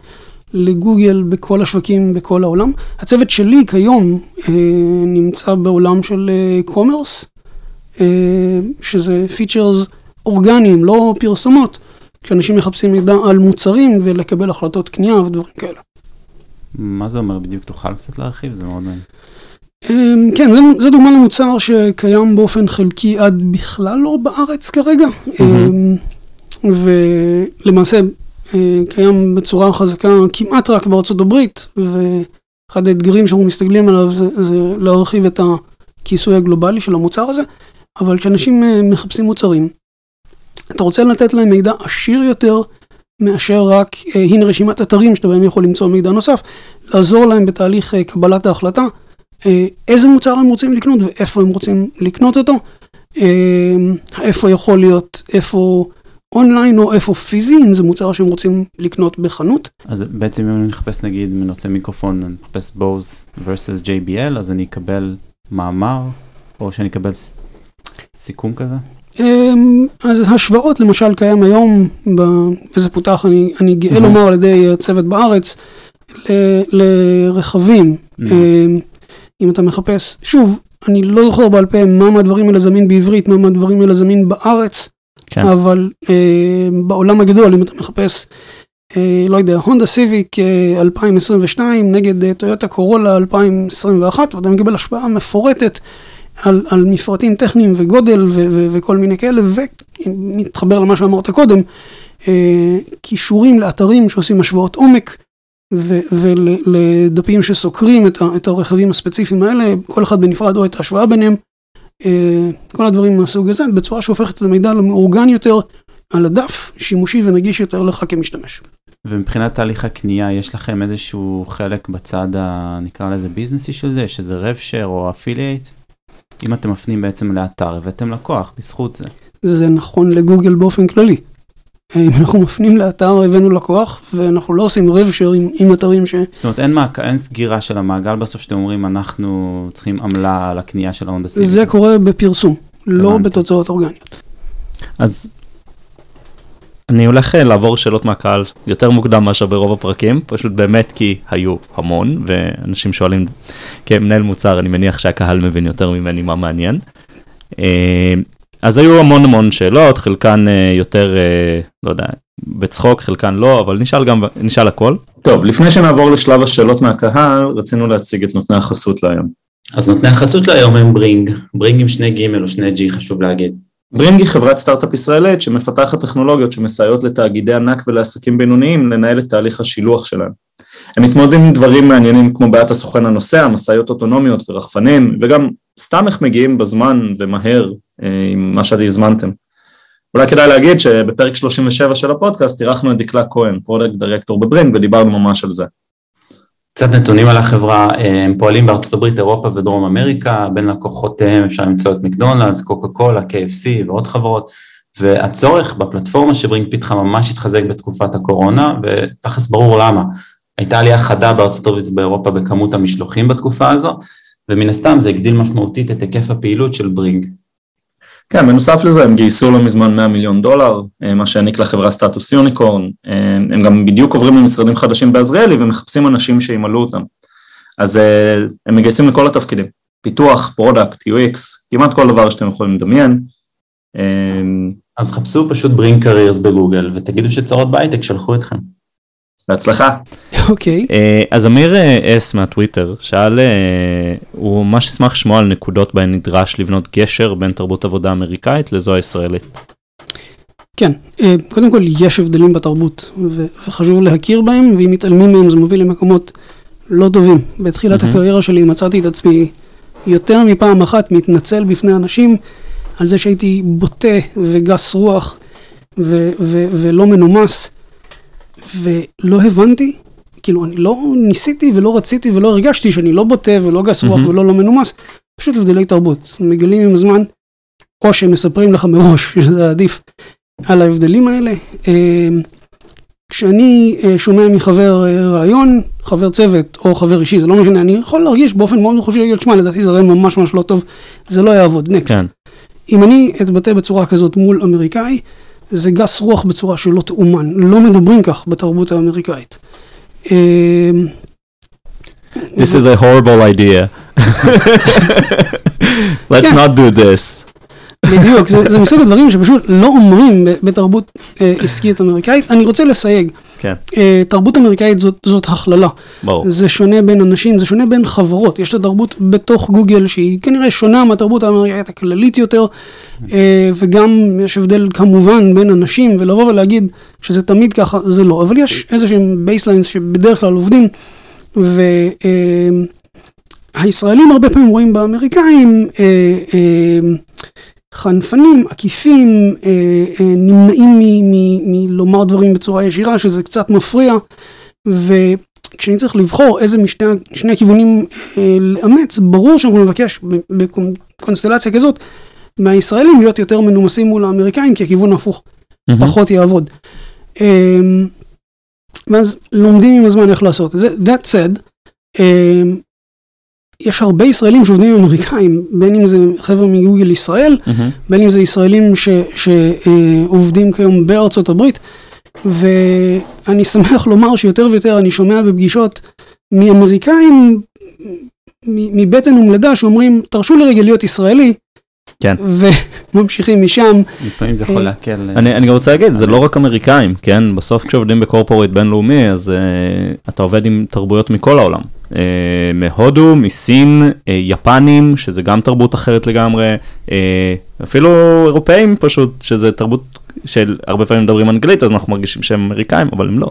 Speaker 3: לגוגל בכל השווקים בכל העולם. הצוות שלי כיום uh, נמצא בעולם של commerce, uh, שזה features אורגניים, לא פרסומות, כשאנשים מחפשים מידע על מוצרים ולקבל החלטות קנייה ודברים כאלה.
Speaker 2: מה זה אומר בדיוק? תוכל קצת להרחיב? זה מאוד מעניין.
Speaker 3: אמ, כן, זה, זה דוגמה למוצר שקיים באופן חלקי עד בכלל לא בארץ כרגע, אמ, ולמעשה אה, קיים בצורה חזקה כמעט רק בארצות הברית, ואחד האתגרים שאנחנו מסתגלים עליו זה, זה להרחיב את הכיסוי הגלובלי של המוצר הזה, אבל כשאנשים אה, מחפשים מוצרים, אתה רוצה לתת להם מידע עשיר יותר מאשר רק, אה, הנה רשימת אתרים שאתה בהם יכול למצוא מידע נוסף, לעזור להם בתהליך אה, קבלת ההחלטה. אה, איזה מוצר הם רוצים לקנות ואיפה הם רוצים לקנות אותו. אה, איפה יכול להיות, איפה אונליין או איפה פיזי, אם זה מוצר שהם רוצים לקנות בחנות.
Speaker 2: אז בעצם אם אני מחפש נגיד, רוצה מיקרופון, אני מחפש בוז versus JBL, אז אני אקבל מאמר, או שאני אקבל... ס- סיכום כזה?
Speaker 3: אמ, אז השוואות למשל קיים היום, ב, וזה פותח, אני, אני גאה
Speaker 2: Mhm.
Speaker 3: לומר על ידי הצוות בארץ, ל, לרכבים.
Speaker 2: Mhm.
Speaker 3: אמ, אם אתה מחפש, שוב, אני לא זוכר בעל פה מה מהדברים האלה זמין בעברית, מה מהדברים האלה זמין בארץ,
Speaker 1: כן.
Speaker 3: אבל אה, בעולם הגדול, אם אתה מחפש, אה, לא יודע, הונדה סיביק אה, 2022 נגד אה, טויוטה קורולה 2021, ואתה מקבל השפעה מפורטת על, על מפרטים טכניים וגודל ו- ו- וכל מיני כאלה, ומתחבר למה שאמרת קודם, אה, קישורים לאתרים שעושים השוואות עומק. ולדפים שסוקרים את, ה- את הרכבים הספציפיים האלה, כל אחד בנפרד או את ההשוואה ביניהם, אה, כל הדברים מהסוג הזה, בצורה שהופכת את המידע למאורגן יותר על הדף, שימושי ונגיש יותר לך כמשתמש.
Speaker 2: ומבחינת תהליך הקנייה, יש לכם איזשהו חלק בצד, ה, נקרא לזה ביזנסי של זה, שזה רב שייר או אפילייט? אם אתם מפנים בעצם לאתר, הבאתם לקוח בזכות זה.
Speaker 3: זה נכון לגוגל באופן כללי. אם אנחנו מפנים לאתר, הבאנו לקוח, ואנחנו לא עושים רב שייר עם, עם אתרים ש...
Speaker 2: זאת אומרת, אין, מעק, אין סגירה של המעגל בסוף שאתם אומרים, אנחנו צריכים עמלה על הקנייה של ההונדה סיביק.
Speaker 3: זה קורה בפרסום, לא. בתוצאות אורגניות.
Speaker 1: אז אני הולך אה, לעבור שאלות מהקהל יותר מוקדם מאשר ברוב הפרקים, פשוט באמת כי היו המון, ואנשים שואלים, כמנהל מוצר, אני מניח שהקהל מבין יותר ממני מה מעניין. אה, אז היו המון המון שאלות, חלקן אה, יותר, לא יודע, בצחוק, חלקן לא, אבל נשאל גם, נשאל הכל. טוב, לפני שנעבור לשלב השאלות מהקהל, רצינו להציג את נותני החסות להיום.
Speaker 4: אז נותני החסות להיום הם ברינג, ברינג עם שני ג' או שני G חשוב להגיד.
Speaker 1: ברינג היא חברת סטארט-אפ ישראלית שמפתחת טכנולוגיות שמסייעות לתאגידי ענק ולעסקים בינוניים לנהל את תהליך השילוח שלהם. הם מתמודדים עם דברים מעניינים כמו בעיית הסוכן הנוסע, משאיות אוטונומיות ורחפנים, וגם סתם איך מגיעים בזמן ומהר אה, עם מה שהזמנתם. אולי כדאי להגיד שבפרק 37 של הפודקאסט אירחנו את דקלה כהן, product director בברינג, ודיברנו ממש על זה.
Speaker 4: קצת נתונים על החברה, אה, הם פועלים בארצות הברית, אירופה ודרום אמריקה, בין לקוחותיהם אפשר למצוא את מקדונלדס, קוקה קולה, KFC ועוד חברות, והצורך בפלטפורמה שברינג פיתחה ממש התחזק בתקופת הקורונה, ותכלס ברור למה. הייתה עלייה חדה בארצות הברית ובאירופה בכמות המשלוחים בתקופה הזו, ומן הסתם זה הגדיל משמעותית את היקף הפעילות של ברינג.
Speaker 1: כן, בנוסף לזה הם גייסו לא מזמן 100 מיליון דולר, אה, מה שהעניק לחברה סטטוס unicorn, אה, הם גם בדיוק עוברים למשרדים חדשים בעזריאלי ומחפשים אנשים שימלאו אותם. אז אה, הם מגייסים לכל התפקידים, פיתוח, product, UX, כמעט כל דבר שאתם יכולים לדמיין.
Speaker 4: אז חפשו פשוט ברינג careers בגוגל, ותגידו שצרות בהייטק שלחו אתכם.
Speaker 1: בהצלחה.
Speaker 3: אוקיי,
Speaker 1: אה, אז אמיר אה, אס מהטוויטר שאל, אה, הוא ממש אשמח לשמוע על נקודות בהן נדרש לבנות גשר בין תרבות עבודה אמריקאית לזו הישראלית.
Speaker 3: כן. קודם כל, יש הבדלים בתרבות, וחשוב להכיר בהם, ואם מתעלמים מהם זה מוביל למקומות לא טובים. בתחילת
Speaker 1: מהמם.
Speaker 3: הקריירה שלי מצאתי את עצמי יותר מפעם אחת מתנצל בפני אנשים על זה שהייתי בוטה וגס רוח ו- ו- ולא מנומס, ולא הבנתי, כאילו, אני לא ניסיתי ולא רציתי ולא הרגשתי שאני לא בוטה ולא גס רוח
Speaker 1: מהמם.
Speaker 3: ולא לא מנומס, פשוט הבדלי תרבות. מגלים עם הזמן, או שמספרים לך מראש, שזה עדיף, על ההבדלים האלה. אה, כשאני אה, שומע מחבר אה, רעיון, חבר צוות או חבר אישי, זה לא משנה, אני יכול להרגיש באופן מאוד חופשי, להגיד, שמע, לדעתי זה רעיון ממש ממש לא טוב, זה לא יעבוד, נקסט.
Speaker 1: כן,
Speaker 3: אם אני אתבטא בצורה כזאת מול אמריקאי, זה גס רוח בצורה שלא תאומן, לא מדברים כך בתרבות האמריקאית. אה,
Speaker 1: This is a horrible idea. Let's
Speaker 3: כן.
Speaker 1: not do this.
Speaker 3: בדיוק, זה, זה מסוג הדברים שפשוט לא אומרים בתרבות אה, עסקית אמריקאית. אני רוצה לסייג,
Speaker 1: כן,
Speaker 3: אה, תרבות אמריקאית זאת, זאת הכללה.
Speaker 1: ברור.
Speaker 3: זה שונה בין אנשים, זה שונה בין חברות. יש את התרבות בתוך גוגל שהיא כנראה שונה מהתרבות האמריקאית הכללית יותר, אה, וגם יש הבדל כמובן בין אנשים, ולבוא ולהגיד שזה תמיד ככה, זה לא. אבל יש איזה שהם baselines שבדרך כלל עובדים, והישראלים הרבה פעמים רואים באמריקאים אה, אה, חנפנים, עקיפים, אה, אה, נמנעים מלומר דברים בצורה ישירה, שזה קצת מפריע. וכשאני צריך לבחור איזה משני שני הכיוונים אה, לאמץ, ברור שאנחנו נבקש בקונסטלציה כזאת מהישראלים להיות יותר מנומסים מול האמריקאים, כי הכיוון ההפוך
Speaker 1: מהמם.
Speaker 3: פחות יעבוד. אה, ואז לומדים עם הזמן איך לעשות את זה. That said, אה, יש הרבה ישראלים שעובדים עם אמריקאים, בין אם זה חבר'ה מגוגל ישראל,
Speaker 1: מהמם.
Speaker 3: בין אם זה ישראלים שעובדים כיום בארצות הברית, ואני שמח לומר שיותר ויותר אני שומע בפגישות מאמריקאים מ- מבטן ומלידה שאומרים, תרשו לי רגע להיות ישראלי,
Speaker 1: כן.
Speaker 3: וממשיכים משם.
Speaker 2: לפעמים זה יכול להקל. אה,
Speaker 1: אני, אני גם רוצה להגיד, זה לא רק אמריקאים, כן? בסוף כשעובדים בקורפורט בינלאומי, אז uh, אתה עובד עם תרבויות מכל העולם. Uh, מהודו, מסין, uh, יפנים, שזה גם תרבות אחרת לגמרי, uh, אפילו אירופאים פשוט, שזה תרבות של הרבה פעמים מדברים אנגלית, אז אנחנו מרגישים שהם אמריקאים, אבל הם לא.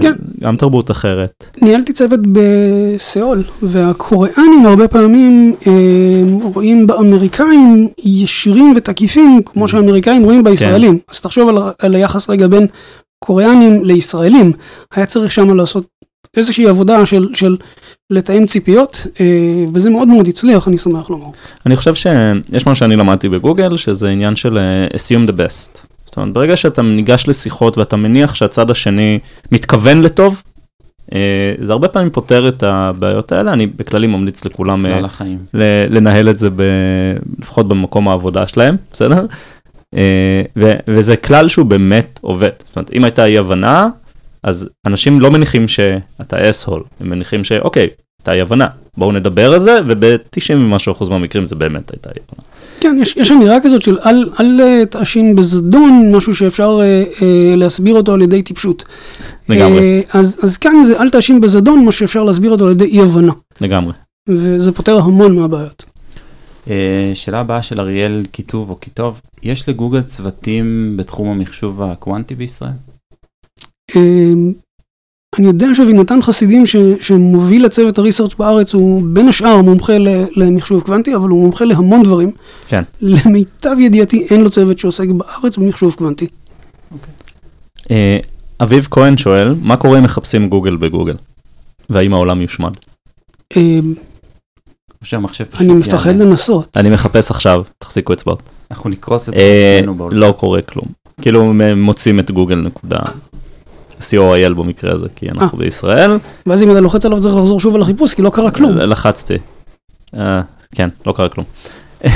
Speaker 3: כן.
Speaker 1: וגם תרבות אחרת.
Speaker 3: ניהלתי צוות בסיאול, והקוריאנים הרבה פעמים אה, רואים באמריקאים ישירים ותקיפים, כמו שהאמריקאים רואים בישראלים. אז תחשוב על, על היחס רגע בין קוריאנים לישראלים. היה צריך שם לעשות איזושהי עבודה של, של לתאם ציפיות, אה, וזה מאוד מאוד הצליח, אני שמח לומר.
Speaker 1: אני חושב שיש משהו שאני למדתי בגוגל, שזה עניין של uh, assume the best. זאת אומרת, ברגע שאתה ניגש לשיחות ואתה מניח שהצד השני מתכוון לטוב, uh, זה הרבה פעמים פותר את הבעיות האלה, אני בכללי ממליץ לכולם לנהל את זה ב... לפחות במקום העבודה שלהם, בסדר? ו- וזה כלל שהוא באמת עובד. זאת אומרת, אם הייתה אי הבנה, אז אנשים לא מניחים שאתה אס-הול, הם מניחים שאוקיי, הייתה אי הבנה, בואו נדבר על זה, וב-90 ומשהו אחוז מהמקרים זה באמת הייתה אי הבנה.
Speaker 3: כן, יש, יש אמירה כזאת של אל, אל אה, תאשים בזדון משהו שאפשר אה, אה, להסביר אותו על ידי טיפשות.
Speaker 1: לגמרי,
Speaker 3: אה, אז, אז כאן זה אל תאשים בזדון מה שאפשר להסביר אותו על ידי אי הבנה.
Speaker 1: לגמרי.
Speaker 3: וזה פותר המון מהבעיות.
Speaker 2: אה, שאלה הבאה של אריאל כיתוב או כיתוב, יש לגוגל צוותים בתחום המחשוב הקוונטי בישראל?
Speaker 3: אמ, אני יודע שאבינתן חסידים ש, שמוביל לצוות הריסרצ' בארץ הוא בין השאר מומחה ל- למחשוב קוונטי, אבל הוא מומחה להמון דברים.
Speaker 1: כן.
Speaker 3: למיטב ידיעתי אין לו צוות שעוסק בארץ במחשוב קוונטי.
Speaker 1: אה, אביב כהן שואל, מה קורה אם מחפשים גוגל בגוגל? והאם העולם יושמד?
Speaker 2: או שהמחשב פשוט
Speaker 3: אני מפחד
Speaker 2: יענה?
Speaker 3: לנסות.
Speaker 1: אני מחפש עכשיו, תחזיקו אצבעות.
Speaker 2: אנחנו נקרוס את
Speaker 1: אה,
Speaker 2: עצמנו בעולם.
Speaker 1: לא קורה כלום. כאילו מוצאים את גוגל נקודה. co.il במקרה הזה, כי אנחנו בישראל.
Speaker 3: ואז אם אתה לוחץ עליו צריך לחזור שוב על החיפוש, כי לא קרה כלום.
Speaker 1: לחצתי. אה, כן, לא קרה כלום.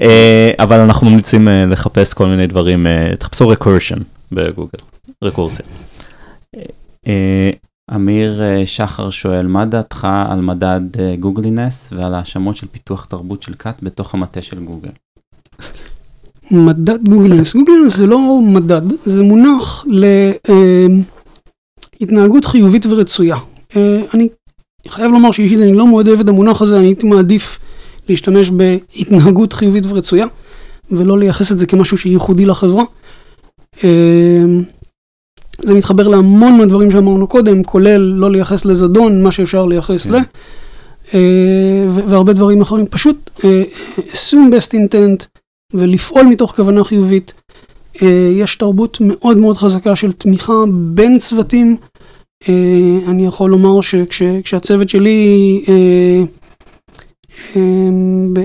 Speaker 1: אה, אבל אנחנו ממליצים אה, לחפש כל מיני דברים, אה, תחפשו recursion בגוגל, רקורסיה. אה,
Speaker 2: אמיר אה, שחר שואל, מה דעתך על מדד אה, Googliness ועל האשמות של פיתוח תרבות של כת בתוך המטה של גוגל?
Speaker 3: מדד Googliness. Googliness זה לא מדד, זה מונח להתנהגות חיובית ורצויה. אה, אני חייב לומר שאישית אני לא מאוד אוהב את המונח הזה, אני הייתי מעדיף להשתמש בהתנהגות חיובית ורצויה, ולא לייחס את זה כמשהו שייחודי לחברה. אה, זה מתחבר להמון מהדברים שאמרנו קודם, כולל לא לייחס לזדון, מה שאפשר לייחס ל... אה, ו- והרבה דברים אחרים. פשוט אה, assume best intent ולפעול מתוך כוונה חיובית. אה, יש תרבות מאוד מאוד חזקה של תמיכה בין צוותים. אה, אני יכול לומר שכשהצוות שלי אה,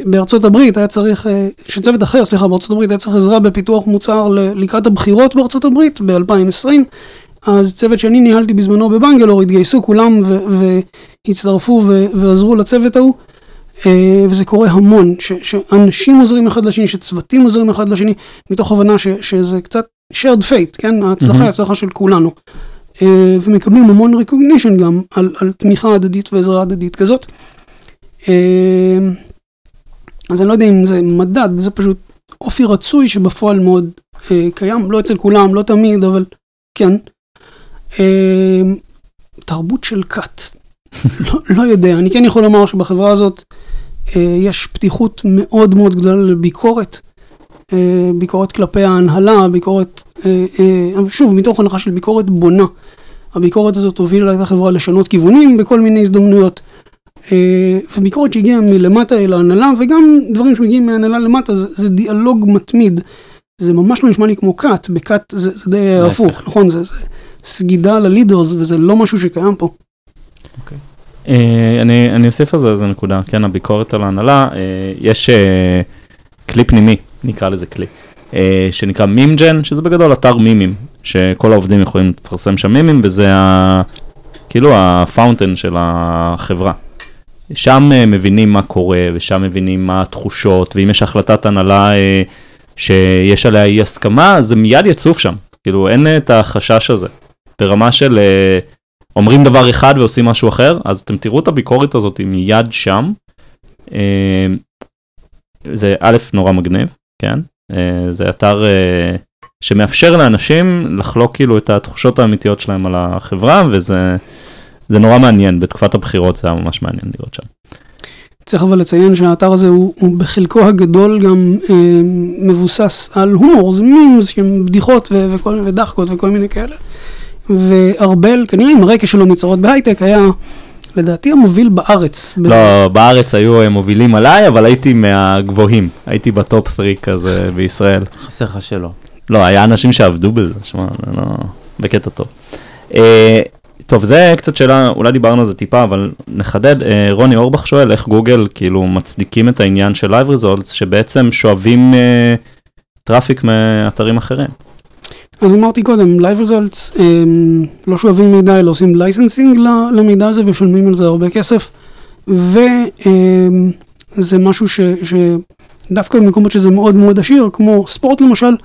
Speaker 3: בארצות הברית היה צריך, שצוות אחר, סליחה, בארצות הברית היה צריך עזרה בפיתוח מוצר לקראת הבחירות בארצות הברית ב-2020. אז צוות שאני ניהלתי בזמנו בבנגלור, התגייסו כולם והצטרפו ועזרו לצוות ההוא. אה, וזה קורה המון, ש- שאנשים עוזרים אחד לשני, שצוותים עוזרים אחד לשני, מתוך הבנה ש- שזה קצת shared fate, כן? ההצלחה היא
Speaker 1: מהמם.
Speaker 3: הצלחה של כולנו. אה, ומקבלים המון recognition גם על, על תמיכה הדדית ועזרה הדדית כזאת. אה, אז אני לא יודע אם זה מדד, זה פשוט אופי רצוי שבפועל מאוד קיים, לא אצל כולם, לא תמיד, אבל כן. תרבות של כת, לא, לא יודע, אני כן יכול לומר שבחברה הזאת אה, יש פתיחות מאוד מאוד גדולה לביקורת, אה, ביקורת כלפי ההנהלה, ביקורת, אה, אה, שוב, מתוך הנחה של ביקורת בונה. הביקורת הזאת הובילה את החברה לשנות כיוונים בכל מיני הזדמנויות. אה, וביקורת שהגיעה מלמטה אל ההנהלה, וגם דברים שמגיעים מההנהלה למטה, זה, זה דיאלוג מתמיד. זה ממש לא נשמע לי כמו כת, בכת זה, זה די. הפוך, נכון? זה, זה סגידה ללידרס, וזה לא משהו שקיים פה.
Speaker 1: אה, אני אני אוסיף על זה איזה נקודה, כן, הביקורת על ההנהלה, אה, יש אה, כלי פנימי, נקרא לזה כלי, אה, שנקרא מימג'ן, שזה בגדול אתר מימים, שכל העובדים יכולים לפרסם שם memes, וזה ה... כאילו הפאונטן של החברה. שם אה, מבינים מה קורה, ושם מבינים מה התחושות, ואם יש החלטת הנהלה אה, שיש עליה אי הסכמה, זה מיד יצוף שם. כאילו, אין את החשש הזה. ברמה של אה, אומרים דבר אחד ועושים משהו אחר, אז אתם תראו את הביקורת הזאת מיד שם. אה, זה א', נורא מגניב, כן? אה, זה אתר אה, שמאפשר לאנשים לחלוק כאילו את התחושות האמיתיות שלהם על החברה, וזה זה נורא מעניין, בתקופת הבחירות זה היה ממש מעניין לראות שם.
Speaker 3: צריך אבל לציין שהאתר הזה הוא, הוא בחלקו הגדול גם אה, מבוסס על הומור, זה מימס, שהם בדיחות ו- וכל, ודחקות וכל מיני כאלה. וארבל, כנראה עם הרקע שלו מצרות בהייטק, היה לדעתי המוביל בארץ. ב-
Speaker 1: לא, בארץ היו אה, מובילים עליי, אבל הייתי מהגבוהים, הייתי ב top 3 כזה בישראל.
Speaker 2: חסר לך שלא.
Speaker 1: לא, היה אנשים שעבדו בזה, שמע, לא... בקטע טוב. אה, טוב, זה קצת שאלה, אולי דיברנו על זה טיפה, אבל נחדד. אה, רוני אורבך שואל איך גוגל כאילו מצדיקים את העניין של Live Results, שבעצם שואבים אה, traffic מאתרים אחרים.
Speaker 3: אז אמרתי קודם, Live Results אה, לא שואבים מידע, אלא עושים licensing למידע הזה ושולחים על זה הרבה כסף. וזה משהו ש, שדווקא במקומות שזה מאוד מאוד עשיר, כמו ספורט למשל,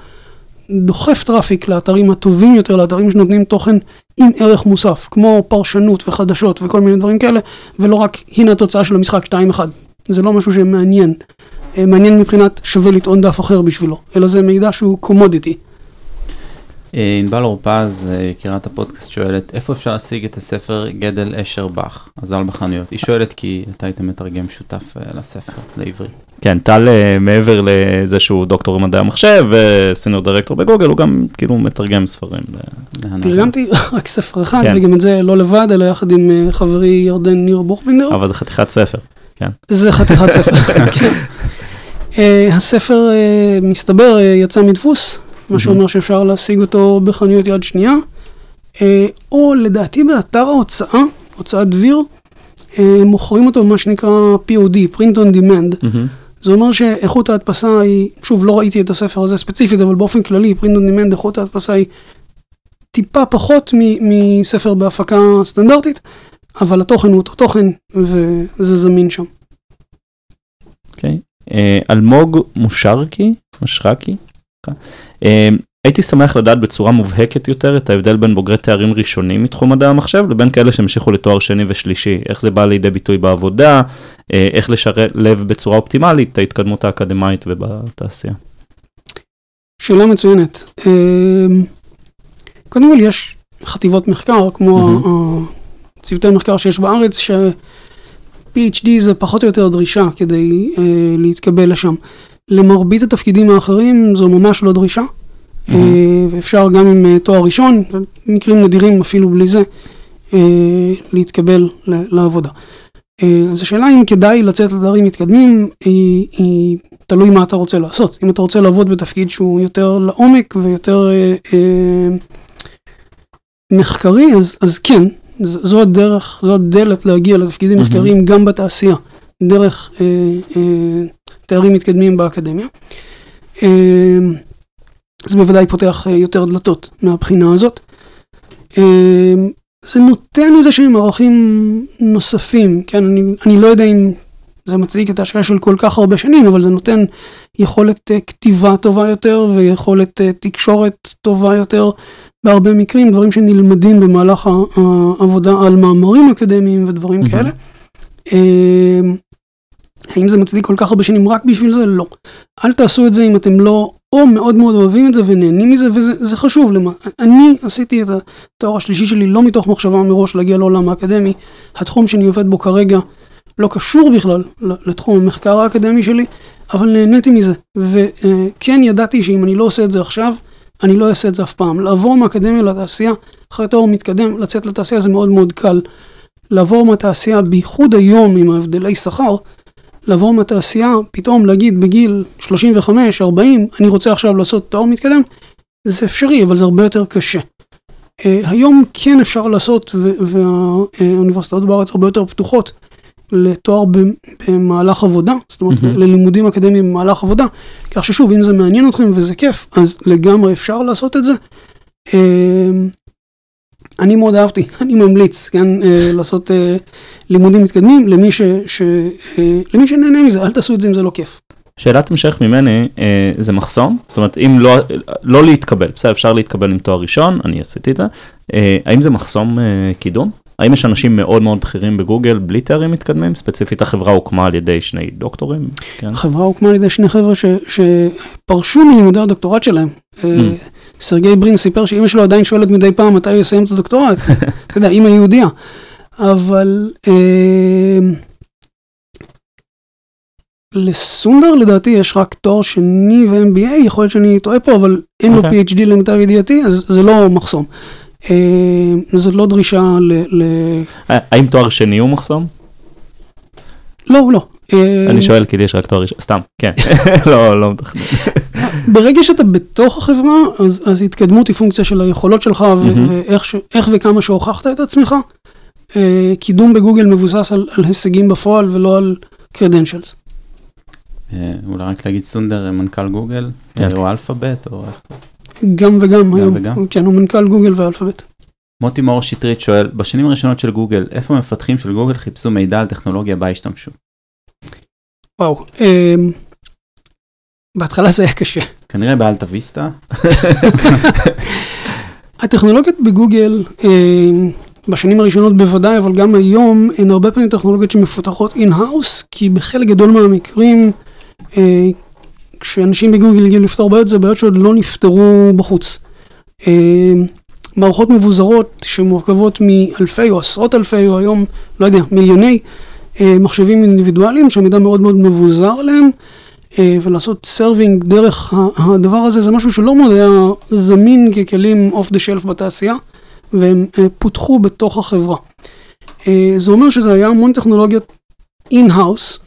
Speaker 3: דוחף traffic לאתרים הטובים יותר, לאתרים שנותנים תוכן עם ערך מוסף, כמו פרשנות וחדשות וכל מיני דברים כאלה, ולא רק הנה התוצאה של המשחק 2-1. זה לא משהו שמעניין. אה, מעניין מבחינת שווה לטעון דף אחר בשבילו, אלא זה מידע שהוא commodity.
Speaker 2: אה, ענבל אורפז, אה, יקירת הפודקאסט, שואלת, איפה אפשר להשיג את הספר גדל אשר באך, הזל בחנויות? היא שואלת כי אתה היית מתרגם שותף אה, לספר, לעברית.
Speaker 1: כן, טל אה, מעבר לזה שהוא דוקטור במדעי המחשב וסיניור דירקטור בגוגל, הוא גם כאילו מתרגם ספרים.
Speaker 3: תרגמתי רק ספר אחד,
Speaker 1: כן.
Speaker 3: וגם את זה לא לבד, אלא יחד עם אה, חברי ירדן ניר בוכבינדר.
Speaker 1: אבל זה חתיכת ספר.
Speaker 3: זה חתיכת ספר, כן. אה, הספר, אה, מסתבר, אה, יצא מדפוס, מה שאומר שאפשר להשיג אותו בחנויות יד שנייה, אה, או לדעתי באתר ההוצאה, הוצאת דביר, אה, מוכרים אותו במה שנקרא POD, Print on Demand. זה אומר שאיכות ההדפסה היא, שוב, לא ראיתי את הספר הזה ספציפית, אבל באופן כללי, Print on Demand, איכות ההדפסה היא טיפה פחות מ- מספר בהפקה סטנדרטית, אבל התוכן הוא אותו תוכן, וזה זמין שם.
Speaker 1: אוקיי. אה, אלמוג מושרקי, משרקי. אה, הייתי שמח לדעת בצורה מובהקת יותר את ההבדל בין בוגרי תארים ראשונים מתחום מדעי המחשב לבין כאלה שהמשיכו לתואר שני ושלישי, איך זה בא לידי ביטוי בעבודה, אה, איך לשלב בצורה אופטימלית את ההתקדמות האקדמית ובתעשייה.
Speaker 3: שאלה מצוינת. אמ, קודם כל יש חטיבות מחקר, כמו צוותי מחקר שיש בארץ, ש-PhD זה פחות או יותר דרישה כדי אה, להתקבל לשם. למרבית התפקידים האחרים זו ממש לא דרישה, אה, ואפשר גם עם אה, תואר ראשון, במקרים נדירים אפילו בלי זה, אה, להתקבל לעבודה. אז השאלה אם כדאי לצאת לתארים מתקדמים, היא, היא תלוי מה אתה רוצה לעשות. אם אתה רוצה לעבוד בתפקיד שהוא יותר לעומק ויותר אה, אה, מחקרי, אז, אז כן, ז- זו הדרך, זו הדלת להגיע לתפקידים
Speaker 1: מהמם.
Speaker 3: מחקריים גם בתעשייה, דרך אה, אה, תארים מתקדמים באקדמיה. אה, זה בוודאי פותח אה, יותר דלתות מהבחינה הזאת. אה, זה נותן איזה שהם ערכים נוספים, כן, אני, אני לא יודע אם זה מצדיק את ההשקעה של כל כך הרבה שנים, אבל זה נותן יכולת אה, כתיבה טובה יותר ויכולת אה, תקשורת טובה יותר בהרבה מקרים, דברים שנלמדים במהלך העבודה על מאמרים אקדמיים ודברים
Speaker 1: מהמם.
Speaker 3: כאלה. האם זה מצדיק כל כך הרבה שנים רק בשביל זה? לא. אל תעשו את זה אם אתם לא או מאוד מאוד אוהבים את זה ונהנים מזה, וזה זה חשוב. למה. אני עשיתי את התואר השלישי שלי לא מתוך מחשבה מראש להגיע לעולם האקדמי. התחום שאני עובד בו כרגע לא קשור בכלל לתחום המחקר האקדמי שלי, אבל נהניתי מזה. וכן ידעתי שאם אני לא עושה את זה עכשיו, אני לא אעשה את זה אף פעם. לעבור מהאקדמיה לתעשייה, אחרי תואר מתקדם, לצאת לתעשייה זה מאוד מאוד קל. לעבור מהתעשייה, בייחוד היום עם ההבדלי שכר, לעבור מהתעשייה, פתאום להגיד בגיל 35, 40, אני רוצה עכשיו לעשות תואר מתקדם, זה אפשרי, אבל זה הרבה יותר קשה. Uh, היום כן אפשר לעשות, והאוניברסיטאות בארץ הרבה יותר פתוחות לתואר במהלך עבודה, זאת אומרת,
Speaker 1: Mhm.
Speaker 3: ללימודים אקדמיים במהלך עבודה, כך ששוב, אם זה מעניין אתכם וזה כיף, אז לגמרי אפשר לעשות את זה. אני מאוד אהבתי, אני ממליץ, כן, אה, לעשות אה, לימודים מתקדמים למי, ש, ש, אה, למי שנהנה מזה, אל תעשו את זה אם זה לא כיף.
Speaker 1: שאלת המשך ממני, אה, זה מחסום? זאת אומרת, אם לא, לא להתקבל, בסדר, אפשר להתקבל עם תואר ראשון, אני עשיתי את זה, אה, האם זה מחסום אה, קידום? האם יש אנשים מאוד מאוד בכירים בגוגל בלי תארים מתקדמים? ספציפית החברה הוקמה על ידי שני דוקטורים, כן?
Speaker 3: החברה הוקמה על ידי שני חבר'ה ש, שפרשו מלימודי הדוקטורט שלהם. אה, סרגי ברין סיפר שאמא שלו עדיין שואלת מדי פעם מתי הוא יסיים את הדוקטורט, אתה יודע, אמא יהודייה. אבל אה, לסונדר לדעתי יש רק תואר שני ו-MBA, יכול להיות שאני טועה פה, אבל אין לו
Speaker 1: אוקיי.
Speaker 3: PhD למיטב ידיעתי, אז זה לא מחסום. אה, זאת לא דרישה ל...
Speaker 1: אה, האם תואר שני הוא מחסום?
Speaker 3: לא, לא.
Speaker 1: אני שואל כי לי יש רק תואר ראשון, סתם, כן, לא, לא מתכנן.
Speaker 3: ברגע שאתה בתוך החברה, אז, אז התקדמות היא פונקציה של היכולות שלך ו-
Speaker 1: מהמם.
Speaker 3: ואיך ש- איך וכמה שהוכחת את עצמך. אה, קידום בגוגל מבוסס על, על הישגים בפועל ולא על credentials.
Speaker 2: אה, אולי רק להגיד סונדר, אה, מנכ"ל גוגל,
Speaker 1: כן.
Speaker 2: או אלפאבית, או איך זה.
Speaker 3: גם וגם היום.
Speaker 2: וגם?
Speaker 3: כן, הוא מנכ"ל גוגל ואלפאבית.
Speaker 2: מוטי מאור שטרית שואל, בשנים הראשונות של גוגל, איפה מפתחים של גוגל חיפשו מידע על טכנולוגיה בה השתמשו?
Speaker 3: וואו. אה, בהתחלה זה היה קשה.
Speaker 2: כנראה באלטה ויסטה.
Speaker 3: הטכנולוגיות בגוגל, אה, בשנים הראשונות בוודאי, אבל גם היום, הן הרבה פעמים טכנולוגיות שמפותחות in-house, כי בחלק גדול מהמקרים, אה, כשאנשים בגוגל הגיעו לפתור בעיות, זה בעיות שעוד לא נפתרו בחוץ. אה, מערכות מבוזרות שמורכבות מאלפי או עשרות אלפי, או היום, לא יודע, מיליוני מחשבים אינדיבידואליים, שהמידע מאוד מאוד מבוזר עליהם. אה, ולעשות serving דרך הדבר הזה זה משהו שלא מאוד היה זמין ככלים off the shelf בתעשייה והם אה, פותחו בתוך החברה. אה, זה אומר שזה היה המון טכנולוגיות in-house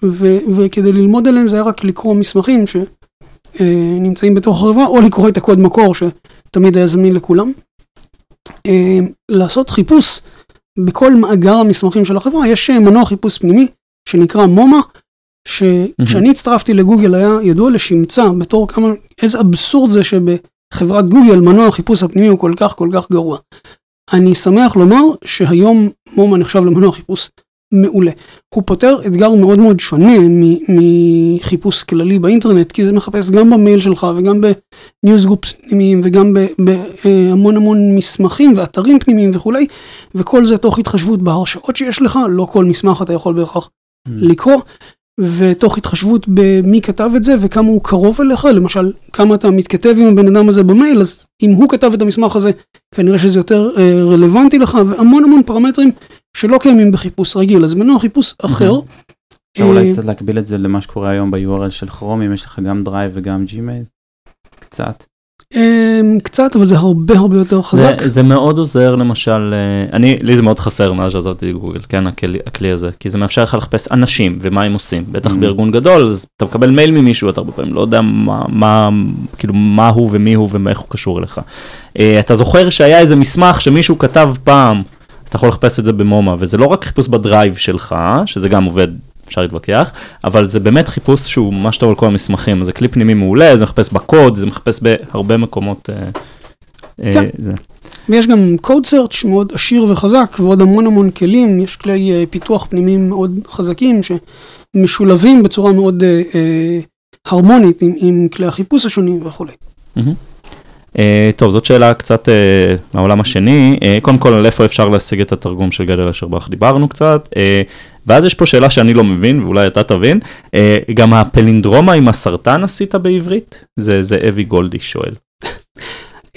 Speaker 3: וכדי ללמוד עליהם זה היה רק לקרוא מסמכים שנמצאים בתוך החברה או לקרוא את הקוד מקור שתמיד היה זמין לכולם. לעשות חיפוש בכל מאגר המסמכים של החברה יש מנוע חיפוש פנימי שנקרא מומה. שכשאני הצטרפתי לגוגל היה ידוע לשמצה בתור כמה, איזה אבסורד זה שבחברת גוגל מנוע החיפוש הפנימי הוא כל כך כל כך גרוע. אני שמח לומר שהיום מומה נחשב למנוע חיפוש מעולה. הוא פותר אתגר מאוד מאוד שונה מחיפוש כללי באינטרנט, כי זה מחפש גם במייל שלך וגם בניוזגרופס פנימיים וגם בהמון המון מסמכים ואתרים פנימיים וכולי, וכל זה תוך התחשבות בהרשאות שיש לך, לא כל מסמך אתה יכול בהכרח לקרוא, ותוך התחשבות במי כתב את זה וכמה הוא קרוב אליך, למשל, כמה אתה מתכתב עם הבן אדם הזה במייל, אז אם הוא כתב את המסמך הזה, כנראה שזה יותר אה, רלוונטי לך, והמון המון פרמטרים שלא קיימים בחיפוש רגיל, אז מנוע חיפוש אחר.
Speaker 2: אפשר אולי
Speaker 3: אה,
Speaker 2: קצת להקביל את זה למה שקורה היום ב-URL של כרום, אם יש לך גם דרייב וגם ג'ימייל. קצת.
Speaker 3: אה, קצת, אבל זה הרבה הרבה יותר חזק.
Speaker 1: זה, זה מאוד עוזר למשל, אה, אני, לי זה מאוד חסר מאז שעזבתי גוגל, כן, הכלי, הכלי הזה, כי זה מאפשר לך לחפש אנשים ומה הם עושים, בטח
Speaker 2: Mm.
Speaker 1: בארגון גדול, אז אתה מקבל מייל ממישהו, אתה הרבה פעמים לא יודע מה, מה, כאילו, מה הוא ומי הוא ואיך הוא קשור אליך. אה, אתה זוכר שהיה איזה מסמך שמישהו כתב פעם, אז אתה יכול לחפש את זה במומה, וזה לא רק חיפוש בדרייב שלך, שזה גם עובד, אפשר להתווכח, אבל זה באמת חיפוש שהוא ממש טוב על כל המסמכים, זה כלי פנימי מעולה, זה מחפש בקוד, זה מחפש בהרבה מקומות. אה, אה,
Speaker 3: כן.
Speaker 1: זה.
Speaker 3: ויש גם code search מאוד עשיר וחזק, ועוד המון המון כלים, יש כלי אה, פיתוח פנימיים מאוד חזקים, שמשולבים בצורה מאוד אה, אה, הרמונית עם, עם כלי החיפוש השונים וכולי.
Speaker 1: אה, טוב, זאת שאלה קצת אה, מהעולם השני. אה, קודם כל, על איפה אפשר להשיג את התרגום של גדל אשרבך, דיברנו קצת. אה, ואז יש פה שאלה שאני לא מבין, ואולי אתה תבין. אה, גם הפלינדרומה עם הסרטן עשית בעברית? זה, זה אבי גולדי שואל.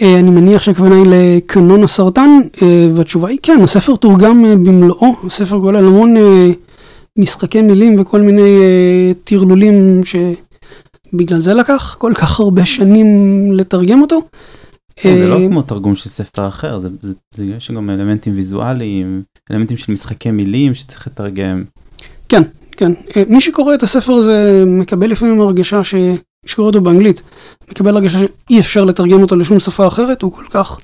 Speaker 3: אה, אני מניח שהכוונה היא לקנון הסרטן, אה, והתשובה היא כן, הספר תורגם במלואו, הספר כולל המון משחקי מילים וכל מיני טרלולים שבגלל זה לקח כל כך הרבה שנים לתרגם אותו.
Speaker 2: כן, זה לא
Speaker 3: אה,
Speaker 2: כמו תרגום של ספר אחר, זה, זה, זה, יש גם אלמנטים ויזואליים, אלמנטים של משחקי מילים שצריך לתרגם.
Speaker 3: כן, כן. אה, מי שקורא את הספר הזה מקבל לפעמים הרגשה ש... שקורא אותו באנגלית, מקבל הרגשה שאי אפשר לתרגם אותו לשום שפה אחרת, הוא כל כך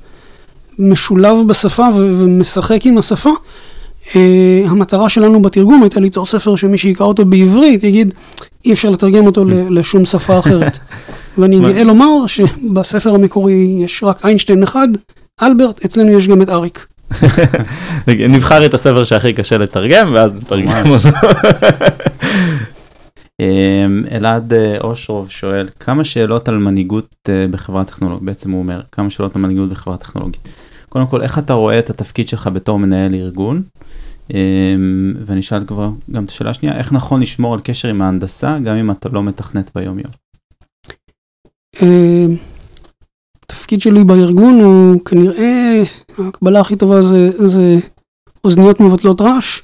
Speaker 3: משולב בשפה ו- ומשחק עם השפה. Uh, המטרה שלנו בתרגום הייתה ליצור ספר שמי שיקרא אותו בעברית יגיד אי אפשר לתרגם אותו לשום שפה אחרת. ואני
Speaker 1: מה-
Speaker 3: גאה לומר שבספר המקורי יש רק איינשטיין אחד, אלברט, אצלנו יש גם את אריק.
Speaker 1: נבחר את הספר שהכי קשה לתרגם, ואז נתרגם אותו.
Speaker 2: אמ, אלעד אה, אושרוב שואל, כמה שאלות על מנהיגות אה, בחברה טכנולוגית, בעצם הוא אומר, כמה שאלות על מנהיגות בחברה טכנולוגית. קודם כל, איך אתה רואה את התפקיד שלך בתור מנהל ארגון? אמ, ואני אשאל כבר גם את השאלה השנייה, איך נכון לשמור על קשר עם ההנדסה, גם אם אתה לא מתכנת ביום יום?
Speaker 3: אה, התפקיד שלי בארגון הוא כנראה, ההקבלה הכי טובה זה, זה אוזניות מבטלות רעש.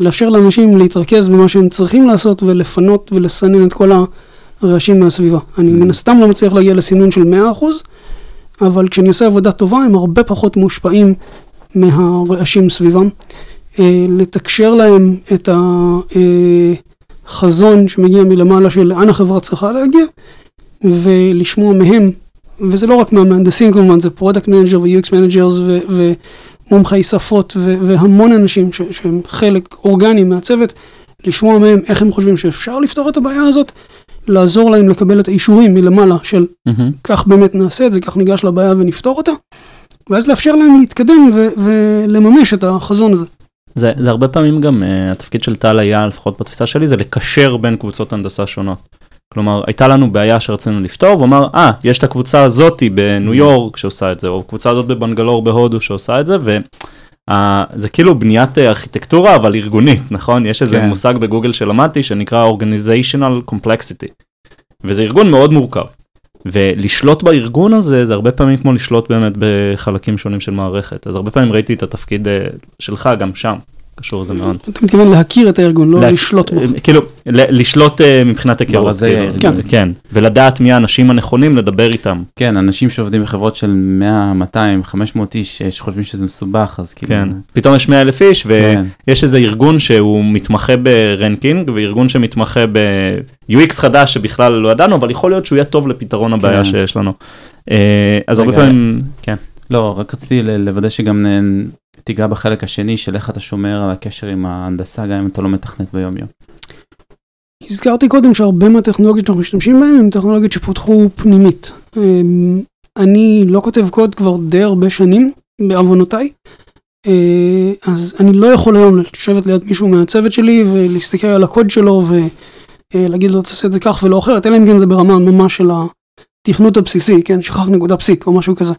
Speaker 3: לאפשר לאנשים להתרכז במה שהם צריכים לעשות ולפנות ולסנן את כל הרעשים מהסביבה. אני מן הסתם לא מצליח להגיע לסינון של 100%, אבל כשאני עושה עבודה טובה הם הרבה פחות מושפעים מהרעשים סביבם. אה, לתקשר להם את החזון שמגיע מלמעלה של לאן החברה צריכה להגיע, ולשמוע מהם, וזה לא רק מהמהנדסים כמובן, זה product manager ו-UX managers מומחי שפות והמון אנשים ש- שהם חלק אורגני מהצוות, לשמוע מהם איך הם חושבים שאפשר לפתור את הבעיה הזאת, לעזור להם לקבל את האישורים מלמעלה של כך באמת נעשה את זה, כך ניגש לבעיה ונפתור אותה, ואז לאפשר להם להתקדם ו- ולממש את החזון הזה.
Speaker 1: זה, זה הרבה פעמים גם uh, התפקיד של טל היה, לפחות בתפיסה שלי, זה לקשר בין קבוצות הנדסה שונות. כלומר, הייתה לנו בעיה שרצינו לפתור, והוא אמר, אה, ah, יש את הקבוצה הזאתי בניו mm-hmm. יורק שעושה את זה, או הקבוצה הזאת בבנגלור בהודו שעושה את זה, וזה uh, כאילו בניית ארכיטקטורה, אבל ארגונית, נכון? יש איזה כן. מושג בגוגל שלמדתי שנקרא Organizational Complexity, וזה ארגון מאוד מורכב. ולשלוט בארגון הזה זה הרבה פעמים כמו לשלוט באמת בחלקים שונים של מערכת אז הרבה פעמים ראיתי את התפקיד uh, שלך גם שם קשור לזה מאוד.
Speaker 3: אתה מתכוון להכיר את הארגון, לא לשלוט בו.
Speaker 1: כאילו, לשלוט אה, מבחינת היכרות. כאילו, כן. כן, ולדעת מי האנשים הנכונים לדבר איתם.
Speaker 2: כן, אנשים שעובדים בחברות של 100, 200, 500 איש אה, שחושבים שזה מסובך, אז כאילו...
Speaker 1: כן, פתאום יש 100 אלף איש, כן. ויש איזה ארגון שהוא מתמחה ברנקינג, וארגון שמתמחה ב-UX חדש שבכלל לא ידענו, אבל יכול להיות שהוא יהיה טוב לפתרון הבעיה כן. שיש לנו. אה, אז הרבה פעמים, כן.
Speaker 2: לא, רק רציתי לוודא שגם תיגע בחלק השני של איך אתה שומר על הקשר עם ההנדסה, גם אם אתה לא מתכנת ביום יום.
Speaker 3: הזכרתי קודם שהרבה מהטכנולוגיות שאנחנו משתמשים בהן הן טכנולוגיות שפותחו פנימית. אמ, אני לא כותב קוד כבר די הרבה שנים, בעוונותיי, אה, אז אני לא יכול היום לשבת ליד מישהו מהצוות שלי ולהסתכל על הקוד שלו ולהגיד לו תעשה את זה כך ולא אחרת, אלא אם כן זה ברמה ממש של התכנות הבסיסי, כן, שכח נקודה פסיק או משהו כזה.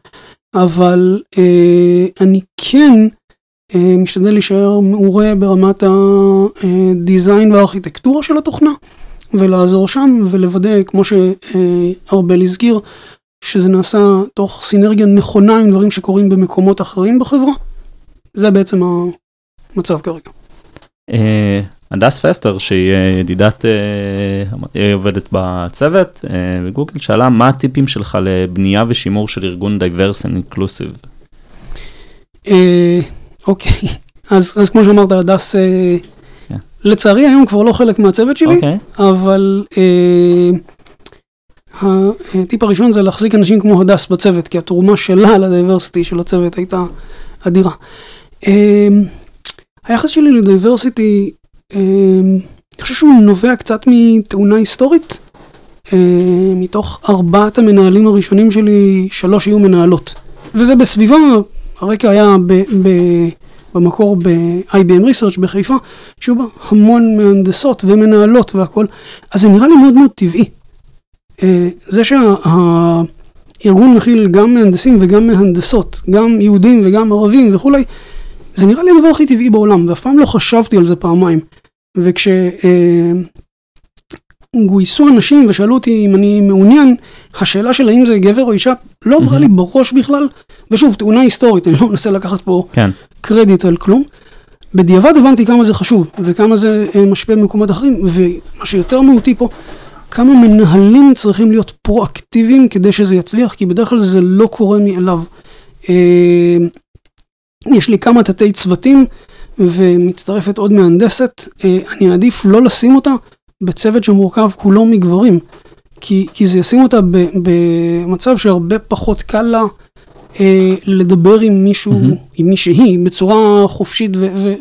Speaker 3: אבל אה, אני כן אה, משתדל להישאר מעורה ברמת הדיזיין והארכיטקטורה של התוכנה, ולעזור שם ולוודא, כמו שארבל הזכיר, שזה נעשה תוך סינרגיה נכונה עם דברים שקורים במקומות אחרים בחברה. זה בעצם המצב כרגע.
Speaker 1: אה, הדס פסטר שהיא אה, ידידת, אה, היא עובדת בצוות בגוגל, שאלה מה הטיפים שלך לבנייה ושימור של ארגון diverse inclusive?
Speaker 3: אוקיי, אז, אז כמו שאמרת, הדס, yeah. כן. לצערי היום כבר לא חלק מהצוות שלי, okay. אוקיי. אבל הטיפ הראשון זה להחזיק אנשים כמו הדס בצוות, כי התרומה שלה ל diversity של הצוות הייתה אדירה. היחס שלי לדייברסיטי אני חושב שהוא נובע קצת מתאונה היסטורית. אמ, מתוך ארבעת המנהלים הראשונים שלי, שלוש היו מנהלות. וזה בסביבה, הרקע היה ב, ב, במקור ב-IBM Research בחיפה, שהיו בה המון מהנדסות ומנהלות והכל, אז זה נראה לי מאוד מאוד טבעי. אה, זה שהארגון מכיל גם מהנדסים וגם מהנדסות, גם יהודים וגם ערבים וכולי, זה נראה לי הדבר הכי טבעי בעולם, ואף פעם לא חשבתי על זה פעמיים. וכשגויסו אה, אנשים ושאלו אותי אם אני מעוניין, השאלה של האם זה גבר או אישה לא עברה לי בראש בכלל, ושוב, תאונה היסטורית, אני לא מנסה לקחת פה כן. קרדיט על כלום. בדיעבד הבנתי כמה זה חשוב, וכמה זה אה, משפיע במקומות אחרים, ומה שיותר מהותי פה, כמה מנהלים צריכים להיות פרואקטיביים כדי שזה יצליח, כי בדרך כלל זה לא קורה מאליו. יש לי כמה תתי צוותים ומצטרפת עוד מהנדסת, אה, אני אעדיף לא לשים אותה בצוות שמורכב כולו מגברים, כי, כי זה ישים אותה ב, במצב שהרבה פחות קל לה אה, לדבר עם מישהו, mm-hmm. עם מישהי, בצורה חופשית ו, ו,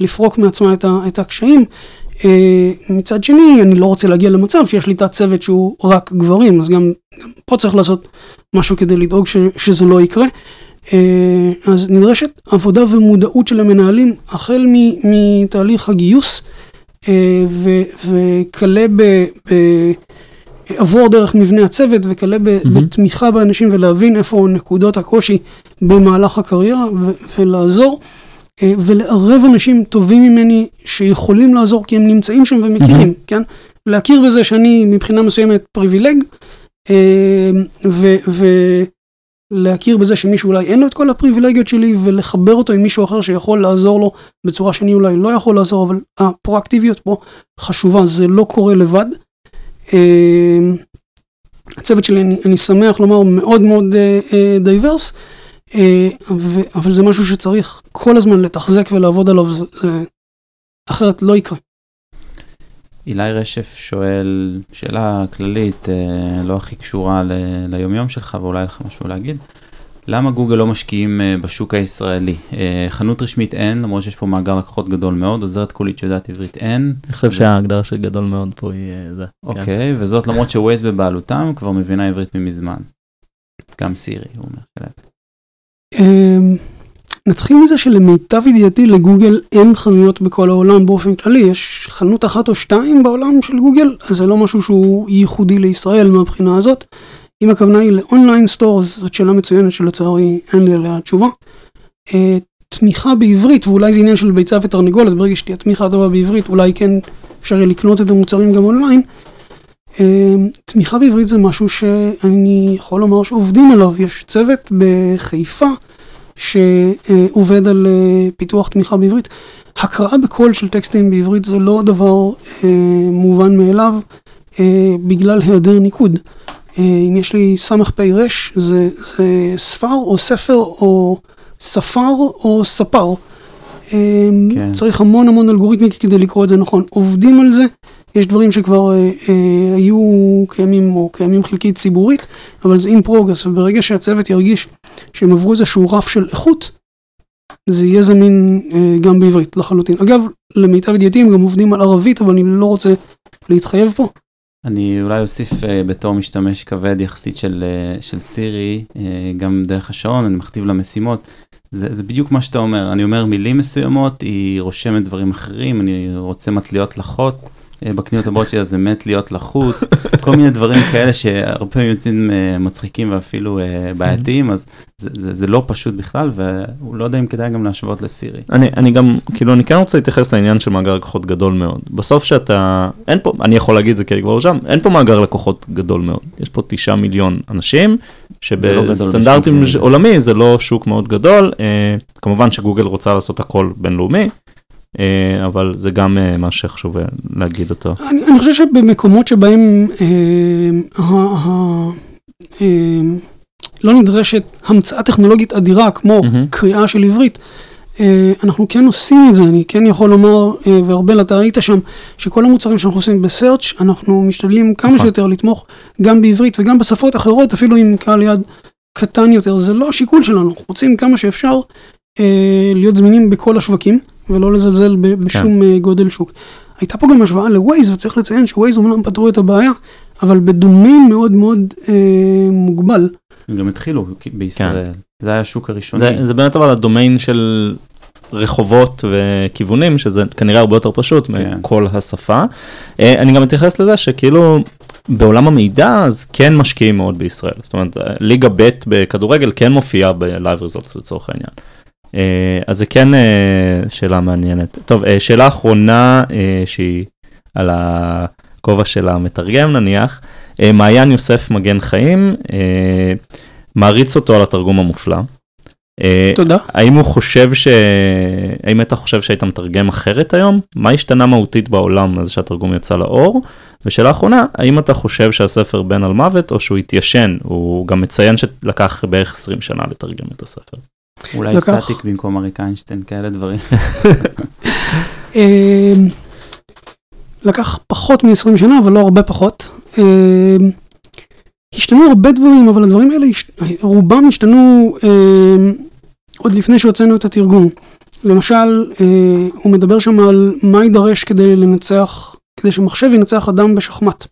Speaker 3: ולפרוק מעצמה את, ה, את הקשיים. אה, מצד שני, אני לא רוצה להגיע למצב שיש לי תת צוות שהוא רק גברים, אז גם, גם פה צריך לעשות משהו כדי לדאוג ש, שזה לא יקרה. אה, אז נדרשת עבודה ומודעות של המנהלים החל מתהליך הגיוס אה, וכלה עבור דרך מבנה הצוות וכלה mm-hmm. בתמיכה באנשים ולהבין איפה נקודות הקושי במהלך הקריירה ולעזור ולערב אנשים טובים ממני שיכולים לעזור כי הם נמצאים שם ומכירים, mm-hmm. כן? להכיר בזה שאני מבחינה מסוימת פריבילג ו... להכיר בזה שמישהו אולי אין לו את כל הפריבילגיות שלי ולחבר אותו עם מישהו אחר שיכול לעזור לו בצורה שאני אולי לא יכול לעזור, אבל הפרואקטיביות פה חשובה, זה לא קורה לבד. אמ, הצוות שלי, אני, אני שמח לומר, מאוד מאוד diverse, uh, uh, uh, אבל זה משהו שצריך כל הזמן לתחזק ולעבוד עליו, זה, זה אחרת לא יקרה.
Speaker 2: אילי רשף שואל שאלה כללית, אה, לא הכי קשורה ל, ליומיום שלך ואולי לך משהו להגיד. למה גוגל לא משקיעים אה, בשוק הישראלי? אה, חנות רשמית אין, למרות שיש פה מאגר לקוחות גדול מאוד, עוזרת קולית שיודעת עברית אין.
Speaker 1: אני חושב שההגדרה של גדול מאוד פה היא זה.
Speaker 2: כן. אוקיי, כן. וזאת למרות שווייז בבעלותם כבר מבינה עברית ממזמן. גם סירי, הוא אומר.
Speaker 3: נתחיל מזה שלמיטב ידיעתי לגוגל אין חנויות בכל העולם באופן כללי, יש חנות אחת או שתיים בעולם של גוגל, אז זה לא משהו שהוא ייחודי לישראל מהבחינה הזאת. אם הכוונה היא ל online store, זאת שאלה מצוינת שלצערי אין לי עליה תשובה. Uh, תמיכה בעברית, ואולי זה עניין של ביצה ותרנגולת, ברגע שתהיה תמיכה טובה בעברית, אולי כן אפשר יהיה לקנות את המוצרים גם online. Uh, תמיכה בעברית זה משהו שאני יכול לומר שעובדים עליו, יש צוות בחיפה. שעובד על אה, פיתוח תמיכה בעברית. הקראה בקול של טקסטים בעברית זה לא דבר אה, מובן מאליו אה, בגלל היעדר ניקוד. אם יש לי ספ"ר זה, זה ספר או ספר או ספר או ספר. כן. צריך המון המון אלגוריתמיקה כדי לקרוא את זה נכון. עובדים על זה, יש דברים שכבר אה, אה, היו קיימים או קיימים חלקית ציבורית, אבל זה in progress, וברגע שהצוות ירגיש שהם עברו איזשהו רף של איכות, זה יהיה זמין אה, גם בעברית לחלוטין. אגב, למיטב ידיעתי הם גם עובדים על ערבית, אבל אני לא רוצה להתחייב פה.
Speaker 2: אני אולי אוסיף uh, בתור משתמש כבד יחסית של, uh, של סירי, uh, גם דרך השעון, אני מכתיב לה משימות. זה, זה בדיוק מה שאתה אומר, אני אומר מילים מסוימות, היא רושמת דברים אחרים, אני רוצה מטליות לחות, אה, בקניות הבאות שלי זה מת להיות לחוט, כל מיני דברים כאלה שהרבה פעמים יוצאים אה, מצחיקים ואפילו אה, בעייתיים, אז זה, זה, זה לא פשוט בכלל, והוא לא יודע אם כדאי גם להשוות לסירי.
Speaker 1: אני, אני גם, כאילו, אני כן רוצה להתייחס לעניין של מאגר לקוחות גדול מאוד. בסוף שאתה, אין פה, אני יכול להגיד את זה כי אני כבר שם, אין פה מאגר לקוחות גדול מאוד. יש פה תשעה מיליון אנשים, לא שבסטנדרטים לא עולמי זה לא שוק מאוד גדול, כמובן שגוגל רוצה לעשות הכל בינלאומי. אה, אבל זה גם אה, מה שחשוב אה, להגיד אותו.
Speaker 3: אני, אני חושב שבמקומות שבהם אה, אה, אה, לא נדרשת המצאה טכנולוגית אדירה כמו mm-hmm. קריאה של עברית, אה, אנחנו כן עושים את זה, אני כן יכול לומר, אה, וארבל אתה היית שם, שכל המוצרים שאנחנו עושים בסרצ' אנחנו משתדלים כמה נכון. שיותר לתמוך גם בעברית וגם בשפות אחרות, אפילו עם קהל יד קטן יותר, זה לא השיקול שלנו, אנחנו רוצים כמה שאפשר להיות זמינים בכל השווקים. ולא לזלזל בשום כן. גודל שוק. הייתה פה גם השוואה לווייז, וצריך לציין שווייז אומנם פתרו את הבעיה, אבל בדומיין מאוד מאוד אה, מוגבל.
Speaker 2: הם גם התחילו בישראל, כן. זה היה השוק הראשוני.
Speaker 1: זה, זה באמת אבל הדומיין של רחובות וכיוונים, שזה כנראה הרבה יותר פשוט כן. מכל השפה. אה, אני גם מתייחס לזה שכאילו בעולם המידע אז כן משקיעים מאוד בישראל. זאת אומרת, ליגה ב' בכדורגל כן מופיעה ב-Live Results לצורך העניין. אה, אז זה כן אה, שאלה מעניינת. טוב, אה, שאלה אחרונה שהיא על הכובע של המתרגם נניח, מעיין יוסף מגן חיים, מעריץ אותו על התרגום המופלא.
Speaker 3: תודה.
Speaker 1: האם הוא חושב ש... האם אתה חושב שהיית מתרגם אחרת היום? מה השתנה מהותית בעולם הזה שהתרגום יצא לאור? ושאלה אחרונה, האם אתה חושב שהספר בן על מוות או שהוא התיישן? הוא גם מציין שלקח בערך 20 שנה לתרגם את הספר.
Speaker 2: אולי לקח... סטטיק במקום אריק איינשטיין, כאלה דברים.
Speaker 3: אמ, לקח פחות מ-20 שנה, אבל לא הרבה פחות. אמ, השתנו הרבה דברים, אבל הדברים האלה, רובם השתנו אמ, עוד לפני שהוצאנו את התרגום. למשל, אה, הוא מדבר שם על מה יידרש כדי לנצח, כדי שמחשב ינצח אדם בשחמט.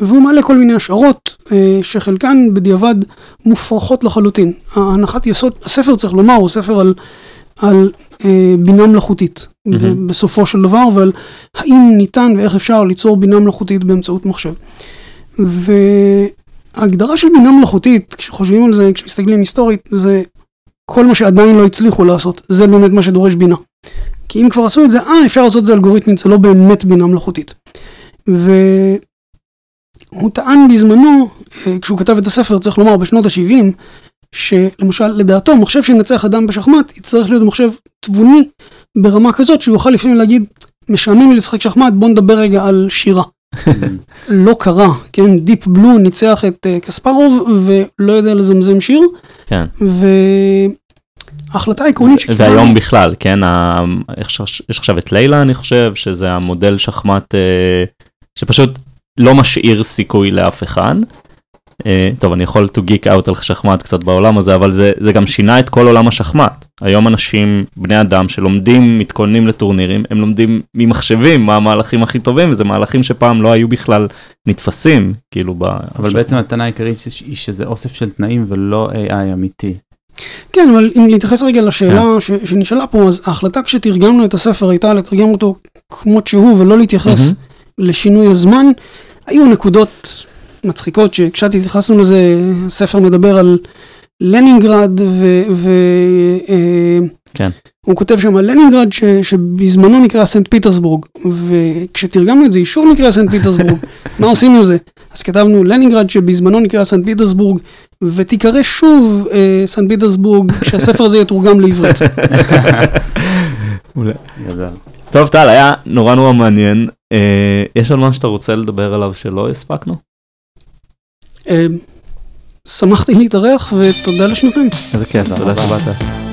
Speaker 3: והוא מעלה כל מיני השערות אה, שחלקן בדיעבד מופרכות לחלוטין. ההנחת יסוד, הספר צריך לומר, הוא ספר על, על אה, בינה מלאכותית ב-. בסופו של דבר, ועל האם ניתן ואיך אפשר ליצור בינה מלאכותית באמצעות מחשב. וההגדרה של בינה מלאכותית, כשחושבים על זה, כשמסתכלים היסטורית, זה כל מה שעדיין לא הצליחו לעשות, זה באמת מה שדורש בינה. כי אם כבר עשו את זה, אה, אפשר לעשות את זה אלגוריתמית, זה לא באמת בינה מלאכותית. והוא טען בזמנו, אה, כשהוא כתב את הספר, צריך לומר, בשנות ה-70, שלמשל, לדעתו, מחשב שינצח אדם בשחמט, יצטרך להיות מחשב תבוני ברמה כזאת שהוא יוכל לפעמים להגיד, משעמם לי לשחק שחמט, בוא נדבר רגע על שירה. לא קרה, כן, דיפ בלו ניצח את uh, קספרוב ולא יודע לזמזם שיר,
Speaker 1: כן.
Speaker 3: וההחלטה העקרונית שקיבלנו,
Speaker 1: והיום בכלל, כן, ה- יש עכשיו את לילה, אני חושב, שזה המודל שחמט אה, שפשוט לא משאיר סיכוי לאף אחד. אה, טוב, אני יכול to geek out על שחמט קצת בעולם הזה, אבל זה, זה גם שינה את כל עולם השחמט. היום אנשים, בני אדם, שלומדים, מתכוננים לטורנירים, הם לומדים ממחשבים מה המהלכים הכי טובים, וזה מהלכים שפעם לא היו בכלל נתפסים, כאילו ב...
Speaker 2: אבל בעצם הטענה העיקרית היא שזה אוסף של תנאים ולא AI אמיתי.
Speaker 3: כן, אבל אם להתייחס רגע לשאלה ש, שנשאלה פה, אז ההחלטה כשתרגמנו את הספר הייתה לתרגם אותו כמות שהוא ולא להתייחס
Speaker 1: מהמם.
Speaker 3: לשינוי הזמן. היו נקודות מצחיקות שקצת התייחסנו לזה, הספר מדבר על לנינגרד ו... ו אה,
Speaker 1: כן.
Speaker 3: הוא כותב שם על לנינגרד ש, שבזמנו נקרא סנט פיטרסבורג, וכשתרגמנו את זה היא שוב נקרא סנט פיטרסבורג, מה עושים עם זה? אז כתבנו לנינגרד שבזמנו נקרא סנט פיטרסבורג, ותיקרא שוב אה, סנט פיטרסבורג כשהספר הזה יתורגם לעברית.
Speaker 1: טוב, טל, היה נורא נורא מעניין. אה, יש עוד משהו שאתה רוצה לדבר עליו שלא הספקנו?
Speaker 3: אה, שמחתי להתארח ותודה לשניכם.
Speaker 1: איזה כיף,
Speaker 2: תודה.
Speaker 1: שבאת.